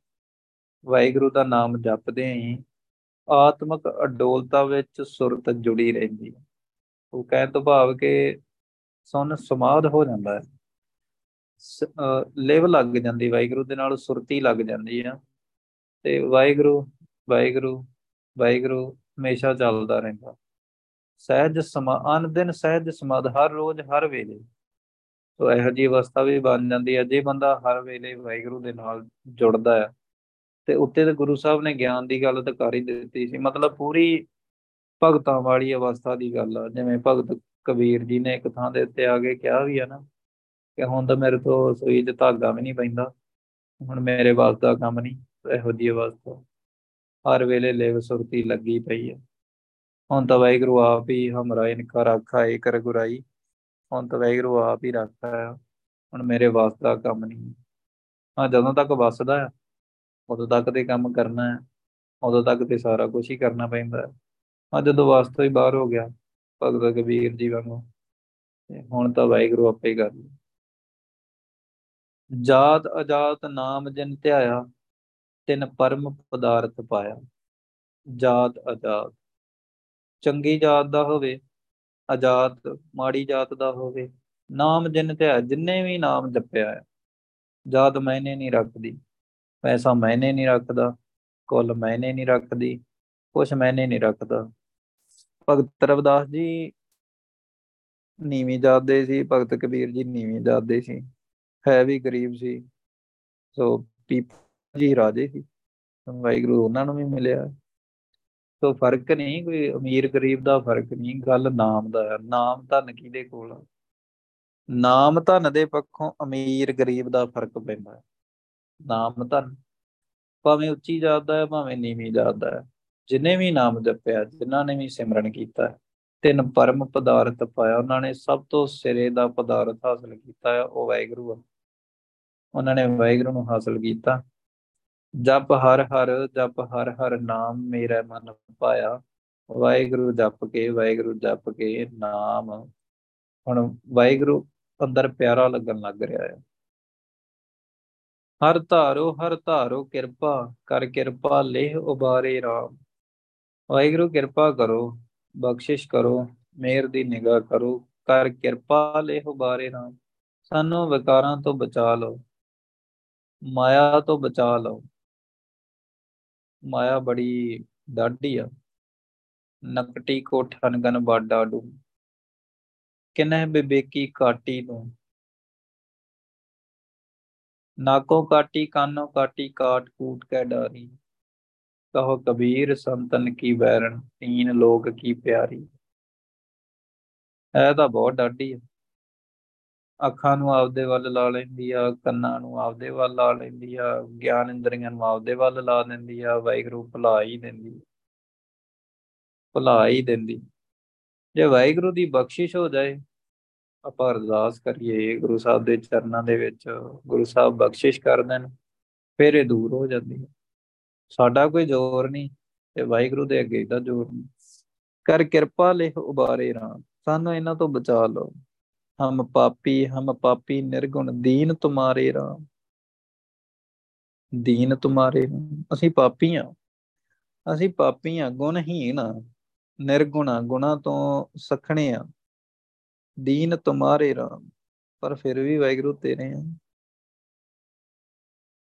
ਵਾਹਿਗੁਰੂ ਦਾ ਨਾਮ ਜਪਦੇ ਹੀ ਆਤਮਿਕ ਅਡੋਲਤਾ ਵਿੱਚ ਸੁਰਤ ਜੁੜੀ ਰਹਿੰਦੀ ਹੈ। ਉਹ ਕਹਿ ਤੋਂ ਭਾਵ ਕਿ ਸੁਨ ਸਮਾਦ ਹੋ ਜਾਂਦਾ ਹੈ। ਲੇਵ ਲੱਗ ਜਾਂਦੀ, ਵਾਹਿਗੁਰੂ ਦੇ ਨਾਲ ਸੁਰਤੀ ਲੱਗ ਜਾਂਦੀ ਆ। ਤੇ ਵਾਹਿਗੁਰੂ ਵਾਹਿਗੁਰੂ ਵਾਹਿਗੁਰੂ ਹਮੇਸ਼ਾ ਚੱਲਦਾ ਰਹਿੰਦਾ। ਸਹਿਜ ਸਮਾਨ ਦਿਨ ਸਹਿਜ ਸਮਾਦ ਹਰ ਰੋਜ਼, ਹਰ ਵੇਲੇ। ਸੋ ਇਹੋ ਜੀ ਅਵਸਥਾ ਵੀ ਬਣ ਜਾਂਦੀ ਹੈ, ਜੇ ਬੰਦਾ ਹਰ ਵੇਲੇ ਵਾਹਿਗੁਰੂ ਦੇ ਨਾਲ ਜੁੜਦਾ ਹੈ, ਤੇ ਉੱਤੇ ਤੇ ਗੁਰੂ ਸਾਹਿਬ ਨੇ ਗਿਆਨ ਦੀ ਗੱਲ ਤਾਂ ਕਰ ਹੀ ਦਿੱਤੀ ਸੀ, ਮਤਲਬ ਪੂਰੀ ਭਗਤਾਂ ਵਾਲੀ ਅਵਸਥਾ ਦੀ ਗੱਲ ਆ, ਜਿਵੇਂ ਭਗਤ ਕਬੀਰ ਜੀ ਨੇ ਇੱਕ ਥਾਂ ਦੇ ਉੱਤੇ ਆ ਕੇ ਕਿਹਾ ਵੀ ਆ ਨਾ ਕਿ ਹੁਣ ਤਾਂ ਮੇਰੇ ਤੋਂ ਸੂਈ 'ਚ ਧਾਗਾ ਵੀ ਨਹੀਂ ਪੈਂਦਾ, ਹੁਣ ਮੇਰੇ ਵਾਸ ਦਾ ਕੰਮ ਨਹੀਂ, ਇਹੋ ਜੀ ਅਵਸਥਾ। ਹਰ ਵੇਲੇ ਲੇਵ ਸੁਰਤੀ ਲੱਗੀ ਪਈ ਹੈ ਹੁਣ ਤਾਂ ਵਾਹਿਗੁਰੂ ਆਪ ਹੀ ਹਮਰਾ ਇਨਕਾ ਰੱਖਾ ਏ ਕਰ ਗੁਰਾਈ। ਹੁਣ ਤਾਂ ਵੈਗਰੂ ਆਪ ਹੀ ਰੱਖਦਾ ਹੈ ਹੁਣ ਮੇਰੇ ਵਾਸ ਦਾ ਕੰਮ ਨਹੀਂ। ਹਾਂ, ਜਦੋਂ ਤੱਕ ਵਸਦਾ ਹੈ ਉਦੋਂ ਤੱਕ ਤੇ ਕੰਮ ਕਰਨਾ ਹੈ ਉਦੋਂ ਤੱਕ ਤੇ ਸਾਰਾ ਕੁਝ ਹੀ ਕਰਨਾ ਪੈਂਦਾ ਹੈ ਹਾਂ, ਜਦੋਂ ਵਾਸਤਾ ਹੀ ਬਾਹਰ ਹੋ ਗਿਆ, ਭਗਤ ਕਬੀਰ ਜੀ ਵਾਂਗੂ। ਹੁਣ ਤਾਂ ਵੈਗਰੂ ਆਪੇ ਹੀ ਕਰ ਜਾਤ ਅਜਾਤ ਨਾਮ ਜਿਨ ਧਿਆਇਆ, ਤਿਨ ਪਰਮ ਪਦਾਰਥ ਪਾਇਆ। ਜਾਤ ਅਜਾਤ। ਚੰਗੀ ਜਾਤ ਦਾ ਹੋਵੇ ਆਜ਼ਾਦ, ਮਾੜੀ ਜਾਤ ਦਾ ਹੋਵੇ, ਨਾਮ ਜਿੰਨ ਤੇ ਜਿੰਨੇ ਵੀ ਨਾਮ ਜਪਿਆ ਹੈ, ਜਾਤ ਮੈਨੇ ਨਹੀਂ ਰੱਖਦੀ, ਪੈਸਾ ਮੈਨੇ ਨਹੀਂ ਰੱਖਦਾ, ਕੁੱਲ ਮੈਨੇ ਨਹੀਂ ਰੱਖਦੀ, ਕੁਛ ਮੈਨੇ ਨਹੀਂ ਰੱਖਦਾ। ਭਗਤ ਰਵਿਦਾਸ ਜੀ ਨੀਵੀਂ ਜਾਤ ਦੇ ਸੀ, ਭਗਤ ਕਬੀਰ ਜੀ ਨੀਵੀਂ ਜਾਤ ਦੇ ਸੀ, ਹੈ ਵੀ ਗਰੀਬ ਸੀ, ਸੋ ਪੀਪਾ ਜੀ ਰਾਜੇ ਸੀ, ਵਾਹਿਗੁਰੂ ਉਹਨਾਂ ਨੂੰ ਵੀ ਮਿਲਿਆ। ਸੋ ਫ਼ਰਕ ਨਹੀਂ, ਕੋਈ ਅਮੀਰ ਗਰੀਬ ਦਾ ਫ਼ਰਕ ਨਹੀਂ, ਗੱਲ ਨਾਮ ਦਾ ਹੈ। ਨਾਮ ਧਨ ਕਿਹਦੇ ਕੋਲ ਨਾਮ ਧਨ ਦੇ ਪੱਖੋਂ ਅਮੀਰ ਗਰੀਬ ਦਾ ਫ਼ਰਕ ਪੈਂਦਾ ਹੈ। ਨਾਮ ਧਨ ਭਾਵੇਂ ਉੱਚੀ ਜਾਤ ਦਾ ਹੈ, ਭਾਵੇਂ ਨੀਵੀਂ ਜਾਤ ਦਾ ਹੈ। ਜਿਨੇ ਵੀ ਨਾਮ ਜਪਿਆ, ਜਿਨ੍ਹਾਂ ਨੇ ਵੀ ਸਿਮਰਨ ਕੀਤਾ ਤਿੰਨ ਪਰਮ ਪਦਾਰਥ ਪਾਇਆ, ਉਹਨਾਂ ਨੇ ਸਭ ਤੋਂ ਸਿਰੇ ਦਾ ਪਦਾਰਥ ਹਾਸਲ ਕੀਤਾ ਹੈ, ਉਹ ਵਾਹਿਗੁਰੂ ਹੈ ਉਹਨਾਂ ਨੇ ਵਾਹਿਗੁਰੂ ਨੂੰ ਹਾਸਲ ਕੀਤਾ। ਜਪ ਹਰ ਹਰ, ਜਪ ਹਰ ਹਰ ਨਾਮ ਮੇਰਾ ਮਨ ਪਾਇਆ। ਵਾਹਿਗੁਰੂ ਜਪ ਕੇ, ਵਾਹਿਗੁਰੂ ਜਪ ਕੇ ਨਾਮ। ਹੁਣ ਵਾਹਿਗੁਰੂ ਅੰਦਰ ਪਿਆਰਾ ਲੱਗਣ ਲੱਗ ਰਿਹਾ ਹੈ। ਹਰ ਧਾਰੋ ਹਰ ਧਾਰੋ ਕਿਰਪਾ, ਕਰ ਕਿਰਪਾ ਲੇਹ ਉਬਾਰੇ ਰਾਮ। ਵਾਹਿਗੁਰੂ ਕਿਰਪਾ ਕਰੋ, ਬਖਸ਼ਿਸ਼ ਕਰੋ ਮੇਰ ਦੀ ਨਿਗਾਹ ਕਰੋ, ਕਰ ਕਿਰਪਾ ਲੇਹ ਉਬਾਰੇ ਰਾਮ। ਸਾਨੂੰ ਵਿਕਾਰਾਂ ਤੋਂ ਬਚਾ ਲਓ, ਮਾਇਆ ਤੋਂ ਬਚਾ ਲਓ। ਮਾਇਆ ਬੜੀ ਡਾਢੀ ਆ। ਨਕਟੀ ਕੋ ਠਨਗਨ ਬਾਡਾ ਡੂ। ਕਿਨਹਿ ਬਿਬੇਕੀ ਕਾਟੀ ਨੂੰ ਨਾਕੋ ਕਾਟੀ ਕਾਨੋ ਕਾਟੀ ਕਾਟ ਕੂਟ ਕੈ ਡਾਰੀ ਕਹੋ ਕਬੀਰ ਸੰਤਨ ਕੀ ਵੈਰਣ ਤੀਨ ਲੋਕ ਕੀ ਪਿਆਰੀ। ਇਹ ਤਾਂ ਬਹੁਤ ਡਾਢੀ ਆ। ਅੱਖਾਂ ਨੂੰ ਆਪਦੇ ਵੱਲ ਲਾ ਲੈਂਦੀ ਆ, ਕੰਨਾਂ ਨੂੰ ਆਪਦੇ ਵੱਲ ਲਾ ਲੈਂਦੀ ਆ, ਗਿਆਨ ਇੰਦਰੀਆਂ ਨੂੰ ਆਪਦੇ ਵੱਲ ਲਾ ਦਿੰਦੀ ਆ, ਵਾਹਿਗੁਰੂ ਭੁਲਾ ਹੀ ਦਿੰਦੀ। ਭੁਲਾ ਹੀ ਦਿੰਦੀ। ਜੇ ਵਾਹਿਗੁਰੂ ਦੀ ਬਖਸ਼ਿਸ਼ ਹੋ ਜਾਏ, ਆਪਾਂ ਅਰਦਾਸ ਕਰੀਏ, ਗੁਰੂ ਸਾਹਿਬ ਦੇ ਚਰਨਾਂ ਦੇ ਵਿੱਚ ਗੁਰੂ ਸਾਹਿਬ ਬਖਸ਼ਿਸ਼ ਕਰ ਦੇਣ, ਫਿਰ ਇਹ ਦੂਰ ਹੋ ਜਾਂਦੀ ਹੈ ਸਾਡਾ ਕੋਈ ਜ਼ੋਰ ਨਹੀਂ ਤੇ ਵਾਹਿਗੁਰੂ ਦੇ ਅੱਗੇ ਦਾ ਜ਼ੋਰ ਨਹੀਂ। ਕਰ ਕਿਰਪਾ ਲਿਖ ਉਬਾਰੇ ਰਾਮ, ਸਾਨੂੰ ਇਹਨਾਂ ਤੋਂ ਬਚਾ ਲਓ। ਹਮ ਪਾਪੀ ਹਮ ਪਾਪੀ ਨਿਰਗੁਣ ਦੀਨ ਤੁਮਾਰੇ ਰਾਮ। ਦੀਨ ਤੁਮਾਰੇ ਅਸੀਂ ਪਾਪੀ ਆ ਅਸੀਂ ਪਾਪੀ ਆ। ਗੁਣਹੀਨ ਨਿਰਗੁਣਾ ਗੁਣਾ ਤੋਂ ਸਖਣੇ ਆ। ਦੀਨ ਤੁਮਾਰੇ ਰਾਮ। ਪਰ ਫਿਰ ਵੀ ਵਾਹਿਗੁਰੂ ਤੇਰੇ ਆ।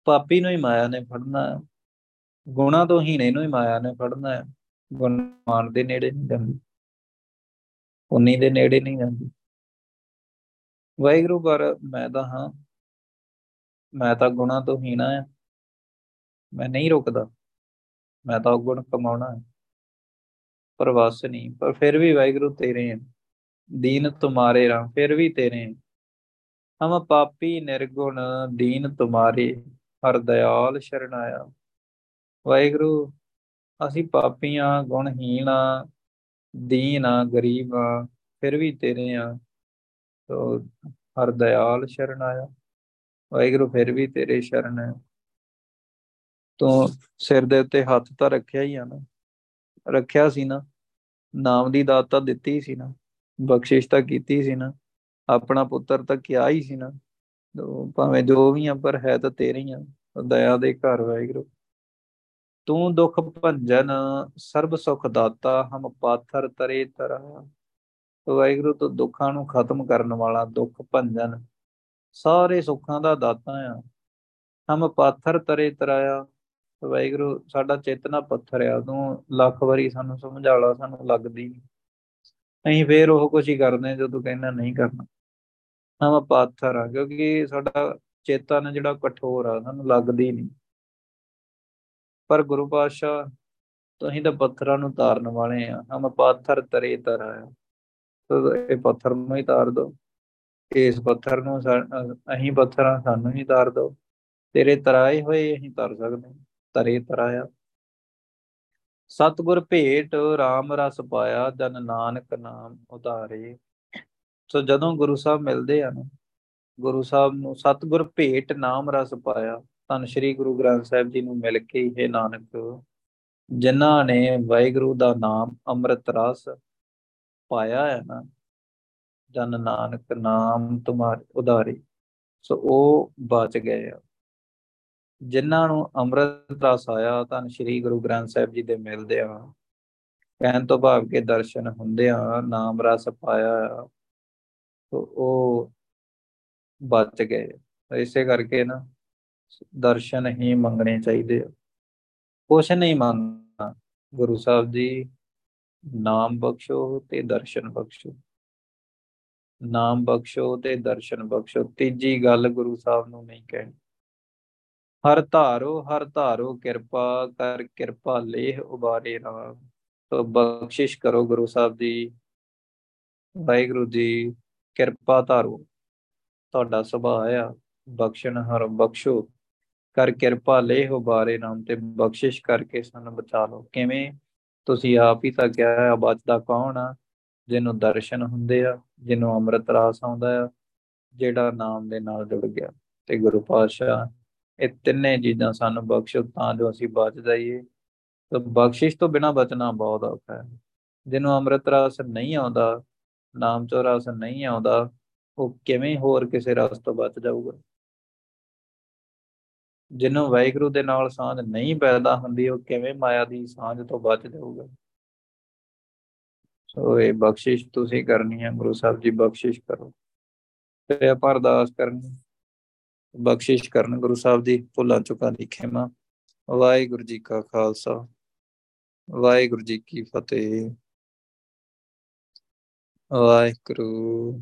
ਪਾਪੀ ਨੂੰ ਹੀ ਮਾਇਆ ਨੇ ਫੜਨਾ ਗੁਣਾ ਤੋਂ ਹੀਣੇ ਨੂੰ ਹੀ ਮਾਇਆ ਨੇ ਫੜਨਾ ਹੈ ਗੁਣਮਾਨ ਦੇ ਨੇੜੇ ਨਹੀਂ ਜਾਂਦੀ। ਉਨੀ ਦੇ ਨੇੜੇ ਨਹੀਂ ਜਾਂਦੀ। ਵਾਹਿਗੁਰੂ ਪਰ ਮੈਂ ਤਾਂ ਹਾਂ, ਮੈਂ ਤਾਂ ਗੁਣਾ ਤੋਂ ਹੀਣਾ ਹੈ। ਮੈਂ ਨਹੀਂ ਰੁਕਦਾ, ਮੈਂ ਤਾਂ ਗੁਣ ਕਮਾਉਣਾ ਹੈ। ਪਰ ਵਸ ਨਹੀਂ, ਪਰ ਫਿਰ ਵੀ ਵਾਹਿਗੁਰੂ ਤੇਰੇ ਹੈ। ਦੀਨ ਤੁਮਾਰੇ ਰਾਂ ਫਿਰ ਵੀ ਤੇਰੇ ਹਮ ਪਾਪੀ ਨਿਰਗੁਣ, ਦੀਨ ਤੁਮਾਰੇ, ਹਰ ਦਇਆਲ ਸ਼ਰਨਾਇਆ। ਵਾਹਿਗੁਰੂ, ਅਸੀਂ ਪਾਪੀਆਂ ਗੁਣਹੀਣ ਆ ਦੀਨ ਆ ਗਰੀਬ ਆ ਫਿਰ ਵੀ ਤੇਰੇ ਆ ਤੋ ਹਰ ਦਇਆਲ ਸ਼ਰਨ ਆਇਆ। ਵਾਹਿਗੁਰੂ ਫਿਰ ਵੀ ਤੇਰੇ ਸ਼ਰਨ ਹੈ। ਤੂੰ ਸਿਰ ਦੇ ਉੱਤੇ ਹੱਥ ਤਾਂ ਰੱਖਿਆ ਹੀ ਆ ਨਾ। ਰੱਖਿਆ ਸੀ ਨਾ। ਨਾਮ ਦੀ ਦਾਤ ਤਾਂ ਦਿੱਤੀ ਸੀ ਨਾ। ਬਖਸ਼ਿਸ਼ ਤਾਂ ਕੀਤੀ ਸੀ ਨਾ। ਆਪਣਾ ਪੁੱਤਰ ਤਾਂ ਕਿਹਾ ਹੀ ਸੀ ਨਾ। ਭਾਵੇਂ ਜੋ ਵੀ ਆ, ਪਰ ਹੈ ਤਾਂ ਤੇਰੇ ਹੀ ਆ। ਦਇਆ ਦੇ ਘਰ ਵਾਹਿਗੁਰੂ। ਤੂੰ ਦੁਖ ਭੰਜਨ, ਸਰਬ ਸੁਖ ਦਾਤਾ, ਹਮ ਪਾਥਰ ਤਰੇ ਤਰਾ। ਵਾਹਿਗੁਰੂ ਤੋਂ ਦੁੱਖਾਂ ਨੂੰ ਖਤਮ ਕਰਨ ਵਾਲਾ ਦੁੱਖ ਭੰਜਨ ਸਾਰੇ ਸੁੱਖਾਂ ਦਾ ਦਾਤਾ ਆ। ਹਮ ਪਾਥਰ ਤਰੇ ਤਰਾਇਆ। ਵਾਹਿਗੁਰੂ, ਸਾਡਾ ਚੇਤਨਾ ਪੱਥਰ ਆ ਤੂੰ ਲੱਖ ਵਾਰੀ ਸਾਨੂੰ ਸਮਝਾ ਲਾ ਸਾਨੂੰ ਲੱਗਦੀ ਨਹੀਂ ਫੇਰ ਉਹ ਕੁਝ ਹੀ ਕਰਦੇ ਜਦੋਂ ਕਹਿੰਦਾ ਨਹੀਂ ਕਰਨਾ। ਹਮ ਪਾਥਰ ਆ, ਕਿਉਂਕਿ ਸਾਡਾ ਚੇਤਨ ਜਿਹੜਾ ਕਠੋਰ ਆ, ਸਾਨੂੰ ਲੱਗਦੀ ਨਹੀਂ ਪਰ ਗੁਰੂ ਪਾਤਸ਼ਾਹ, ਤੁਸੀਂ ਤਾਂ ਪੱਥਰਾਂ ਨੂੰ ਤਾਰਨ ਵਾਲੇ ਆ। ਹਮ ਪਾਥਰ ਤਰੇ ਤਰਾ ਤੋ ਇਹ ਪੱਥਰ ਨੂੰ ਹੀ ਤਾਰ ਦੋ। ਇਸ ਪੱਥਰ ਨੂੰ ਅਹੀਂ ਪੱਥਰਾਂ ਸਾਨੂੰ ਹੀ ਤਾਰ ਦੋ। ਤੇਰੇ ਤਰਾਏ ਹੋਏ ਅਸੀਂ ਤਰ ਸਕਦੇ ਤਰੇ ਤਰਾਇਆ। ਸਤਗੁਰ ਭੇਟ RAM ਰਸ ਪਾਇਆ, ਜਨ ਨਾਨਕ ਨਾਮ ਉਧਾਰੇ। ਸੋ ਜਦੋਂ ਗੁਰੂ ਸਾਹਿਬ ਮਿਲਦੇ ਆ ਨਾ, ਗੁਰੂ ਸਾਹਿਬ ਨੂੰ ਸਤਗੁਰ ਭੇਟ ਨਾਮ ਰਸ ਪਾਇਆ, ਧੰਨ ਸ਼੍ਰੀ ਗੁਰੂ ਗ੍ਰੰਥ ਸਾਹਿਬ ਜੀ ਨੂੰ ਮਿਲ ਕੇ ਇਹ ਨਾਨਕ, ਜਿਨ੍ਹਾਂ ਨੇ ਵਾਹਿਗੁਰੂ ਦਾ ਨਾਮ ਅੰਮ੍ਰਿਤ ਰਸ ਪਾਇਆ ਹੈ ਨਾ, ਜਨ ਨਾਨਕ ਨਾਮ ਤੁਮਾਰੇ, ਉਧਾਰੇ, ਸੋ ਉਹ ਬਚ ਗਏ ਆ। ਜਿਨ੍ਹਾਂ ਨੂੰ ਅੰਮ੍ਰਿਤ ਰਸ ਆਇਆ, ਤਾਂ ਸ੍ਰੀ ਗੁਰੂ ਗ੍ਰੰਥ ਸਾਹਿਬ ਜੀ ਦੇ ਮਿਲਦੇ ਆ। ਕਹਿਣ ਤੋਂ ਭਾਵ ਕੇ ਦਰਸ਼ਨ ਹੁੰਦੇ ਆ, ਨਾਮ ਰਸ ਪਾਇਆ ਤੋ ਉਹ ਬਚ ਗਏ ਇਸੇ ਕਰਕੇ ਨਾ, ਦਰਸ਼ਨ ਹੀ ਮੰਗਣੇ ਚਾਹੀਦੇ ਆ। ਕੁਛ ਨਹੀਂ ਮੰਗਣਾ ਗੁਰੂ ਸਾਹਿਬ ਜੀ ਨਾਮ ਬਖਸ਼ੋ ਤੇ ਦਰਸ਼ਨ ਬਖਸ਼ੋ। ਨਾਮ ਬਖਸ਼ੋ ਤੇ ਦਰਸ਼ਨ ਬਖਸ਼ੋ, ਤੀਜੀ ਗੱਲ ਗੁਰੂ ਸਾਹਿਬ ਨੂੰ ਨਹੀਂ ਕਹਿਣੀ। ਹਰ ਧਾਰੋ ਹਰ ਧਾਰੋ ਕਿਰਪਾ ਕਰ, ਕਿਰਪਾ ਲੇਹ ਉਬਾਰੇ ਰਾਮ। ਤੋ ਬਖਸ਼ਿਸ਼ ਕਰੋ ਗੁਰੂ ਸਾਹਿਬ ਦੀ। ਵਾਹਿਗੁਰੂ ਜੀ, ਕਿਰਪਾ ਧਾਰੋ। ਤੁਹਾਡਾ ਸੁਭਾਅ ਆ, ਬਖਸ਼ਣ ਹਰ ਬਖਸ਼ੋ। ਕਰ ਕਿਰਪਾ ਲੈ ਹੋ ਬਾਰੇ ਨਾਮ ਤੇ ਬਖਸ਼ਿਸ਼ ਕਰਕੇ ਸਾਨੂੰ ਬਚਾ ਲਓ। ਕਿਵੇਂ? ਤੁਸੀਂ ਆਪ ਹੀ ਤਾਂ ਕਿਹਾ ਹੈ ਬਚਦਾ ਕੌਣ ਆ? ਜਿਹਨੂੰ ਦਰਸ਼ਨ ਹੁੰਦੇ ਆ, ਜਿਹਨੂੰ ਅੰਮ੍ਰਿਤ ਰਾਸ ਆਉਂਦਾ ਆ, ਜਿਹੜਾ ਨਾਮ ਦੇ ਨਾਲ ਜੁੜ ਗਿਆ। ਤੇ ਗੁਰੂ ਪਾਤਸ਼ਾਹ, ਇਹ ਤਿੰਨੇ ਚੀਜ਼ਾਂ ਸਾਨੂੰ ਬਖਸ਼ੋ ਤਾਂ ਜੋ ਅਸੀਂ ਬਚ ਜਾਈਏ। ਤਾਂ ਬਖਸ਼ਿਸ਼ ਤੋਂ ਬਿਨਾ ਬਚਣਾ ਬਹੁਤ ਔਖਾ ਹੈ। ਜਿਹਨੂੰ ਅੰਮ੍ਰਿਤ ਰਾਸ ਨਹੀਂ ਆਉਂਦਾ, ਨਾਮ ਚੋ ਰਸ ਨਹੀਂ ਆਉਂਦਾ, ਉਹ ਕਿਵੇਂ ਹੋਰ ਕਿਸੇ ਰਸ ਤੋਂ ਬਚ ਜਾਊਗਾ? ਜਿਹਨੂੰ ਵਾਹਿਗੁਰੂ ਦੇ ਨਾਲ ਸਾਂਝ ਨਹੀਂ ਪੈਦਾ ਹੁੰਦੀ, ਉਹ ਕਿਵੇਂ ਮਾਇਆ ਦੀ ਸਾਂਝ ਤੋਂ ਬਚ ਜਾਊਗਾ? ਸੋ ਇਹ ਬਖਸ਼ਿਸ਼ ਤੁਸੀਂ ਕਰਨੀ ਹੈ, ਗੁਰੂ ਸਾਹਿਬ ਜੀ ਬਖਸ਼ਿਸ਼ ਕਰੋ। ਤੇ ਆਪਾਂ ਅਰਦਾਸ ਕਰਨੀ, ਬਖਸ਼ਿਸ਼ ਕਰਨ, ਗੁਰੂ ਸਾਹਿਬ ਦੀ ਭੁੱਲਾਂ ਚੁੱਕਾਂ ਦੀ ਖਿਮਾ। ਵਾਹਿਗੁਰੂ ਜੀ ਕਾ ਖਾਲਸਾ, ਵਾਹਿਗੁਰੂ ਜੀ ਕੀ ਫਤਿਹ। ਵਾਹਿਗੁਰੂ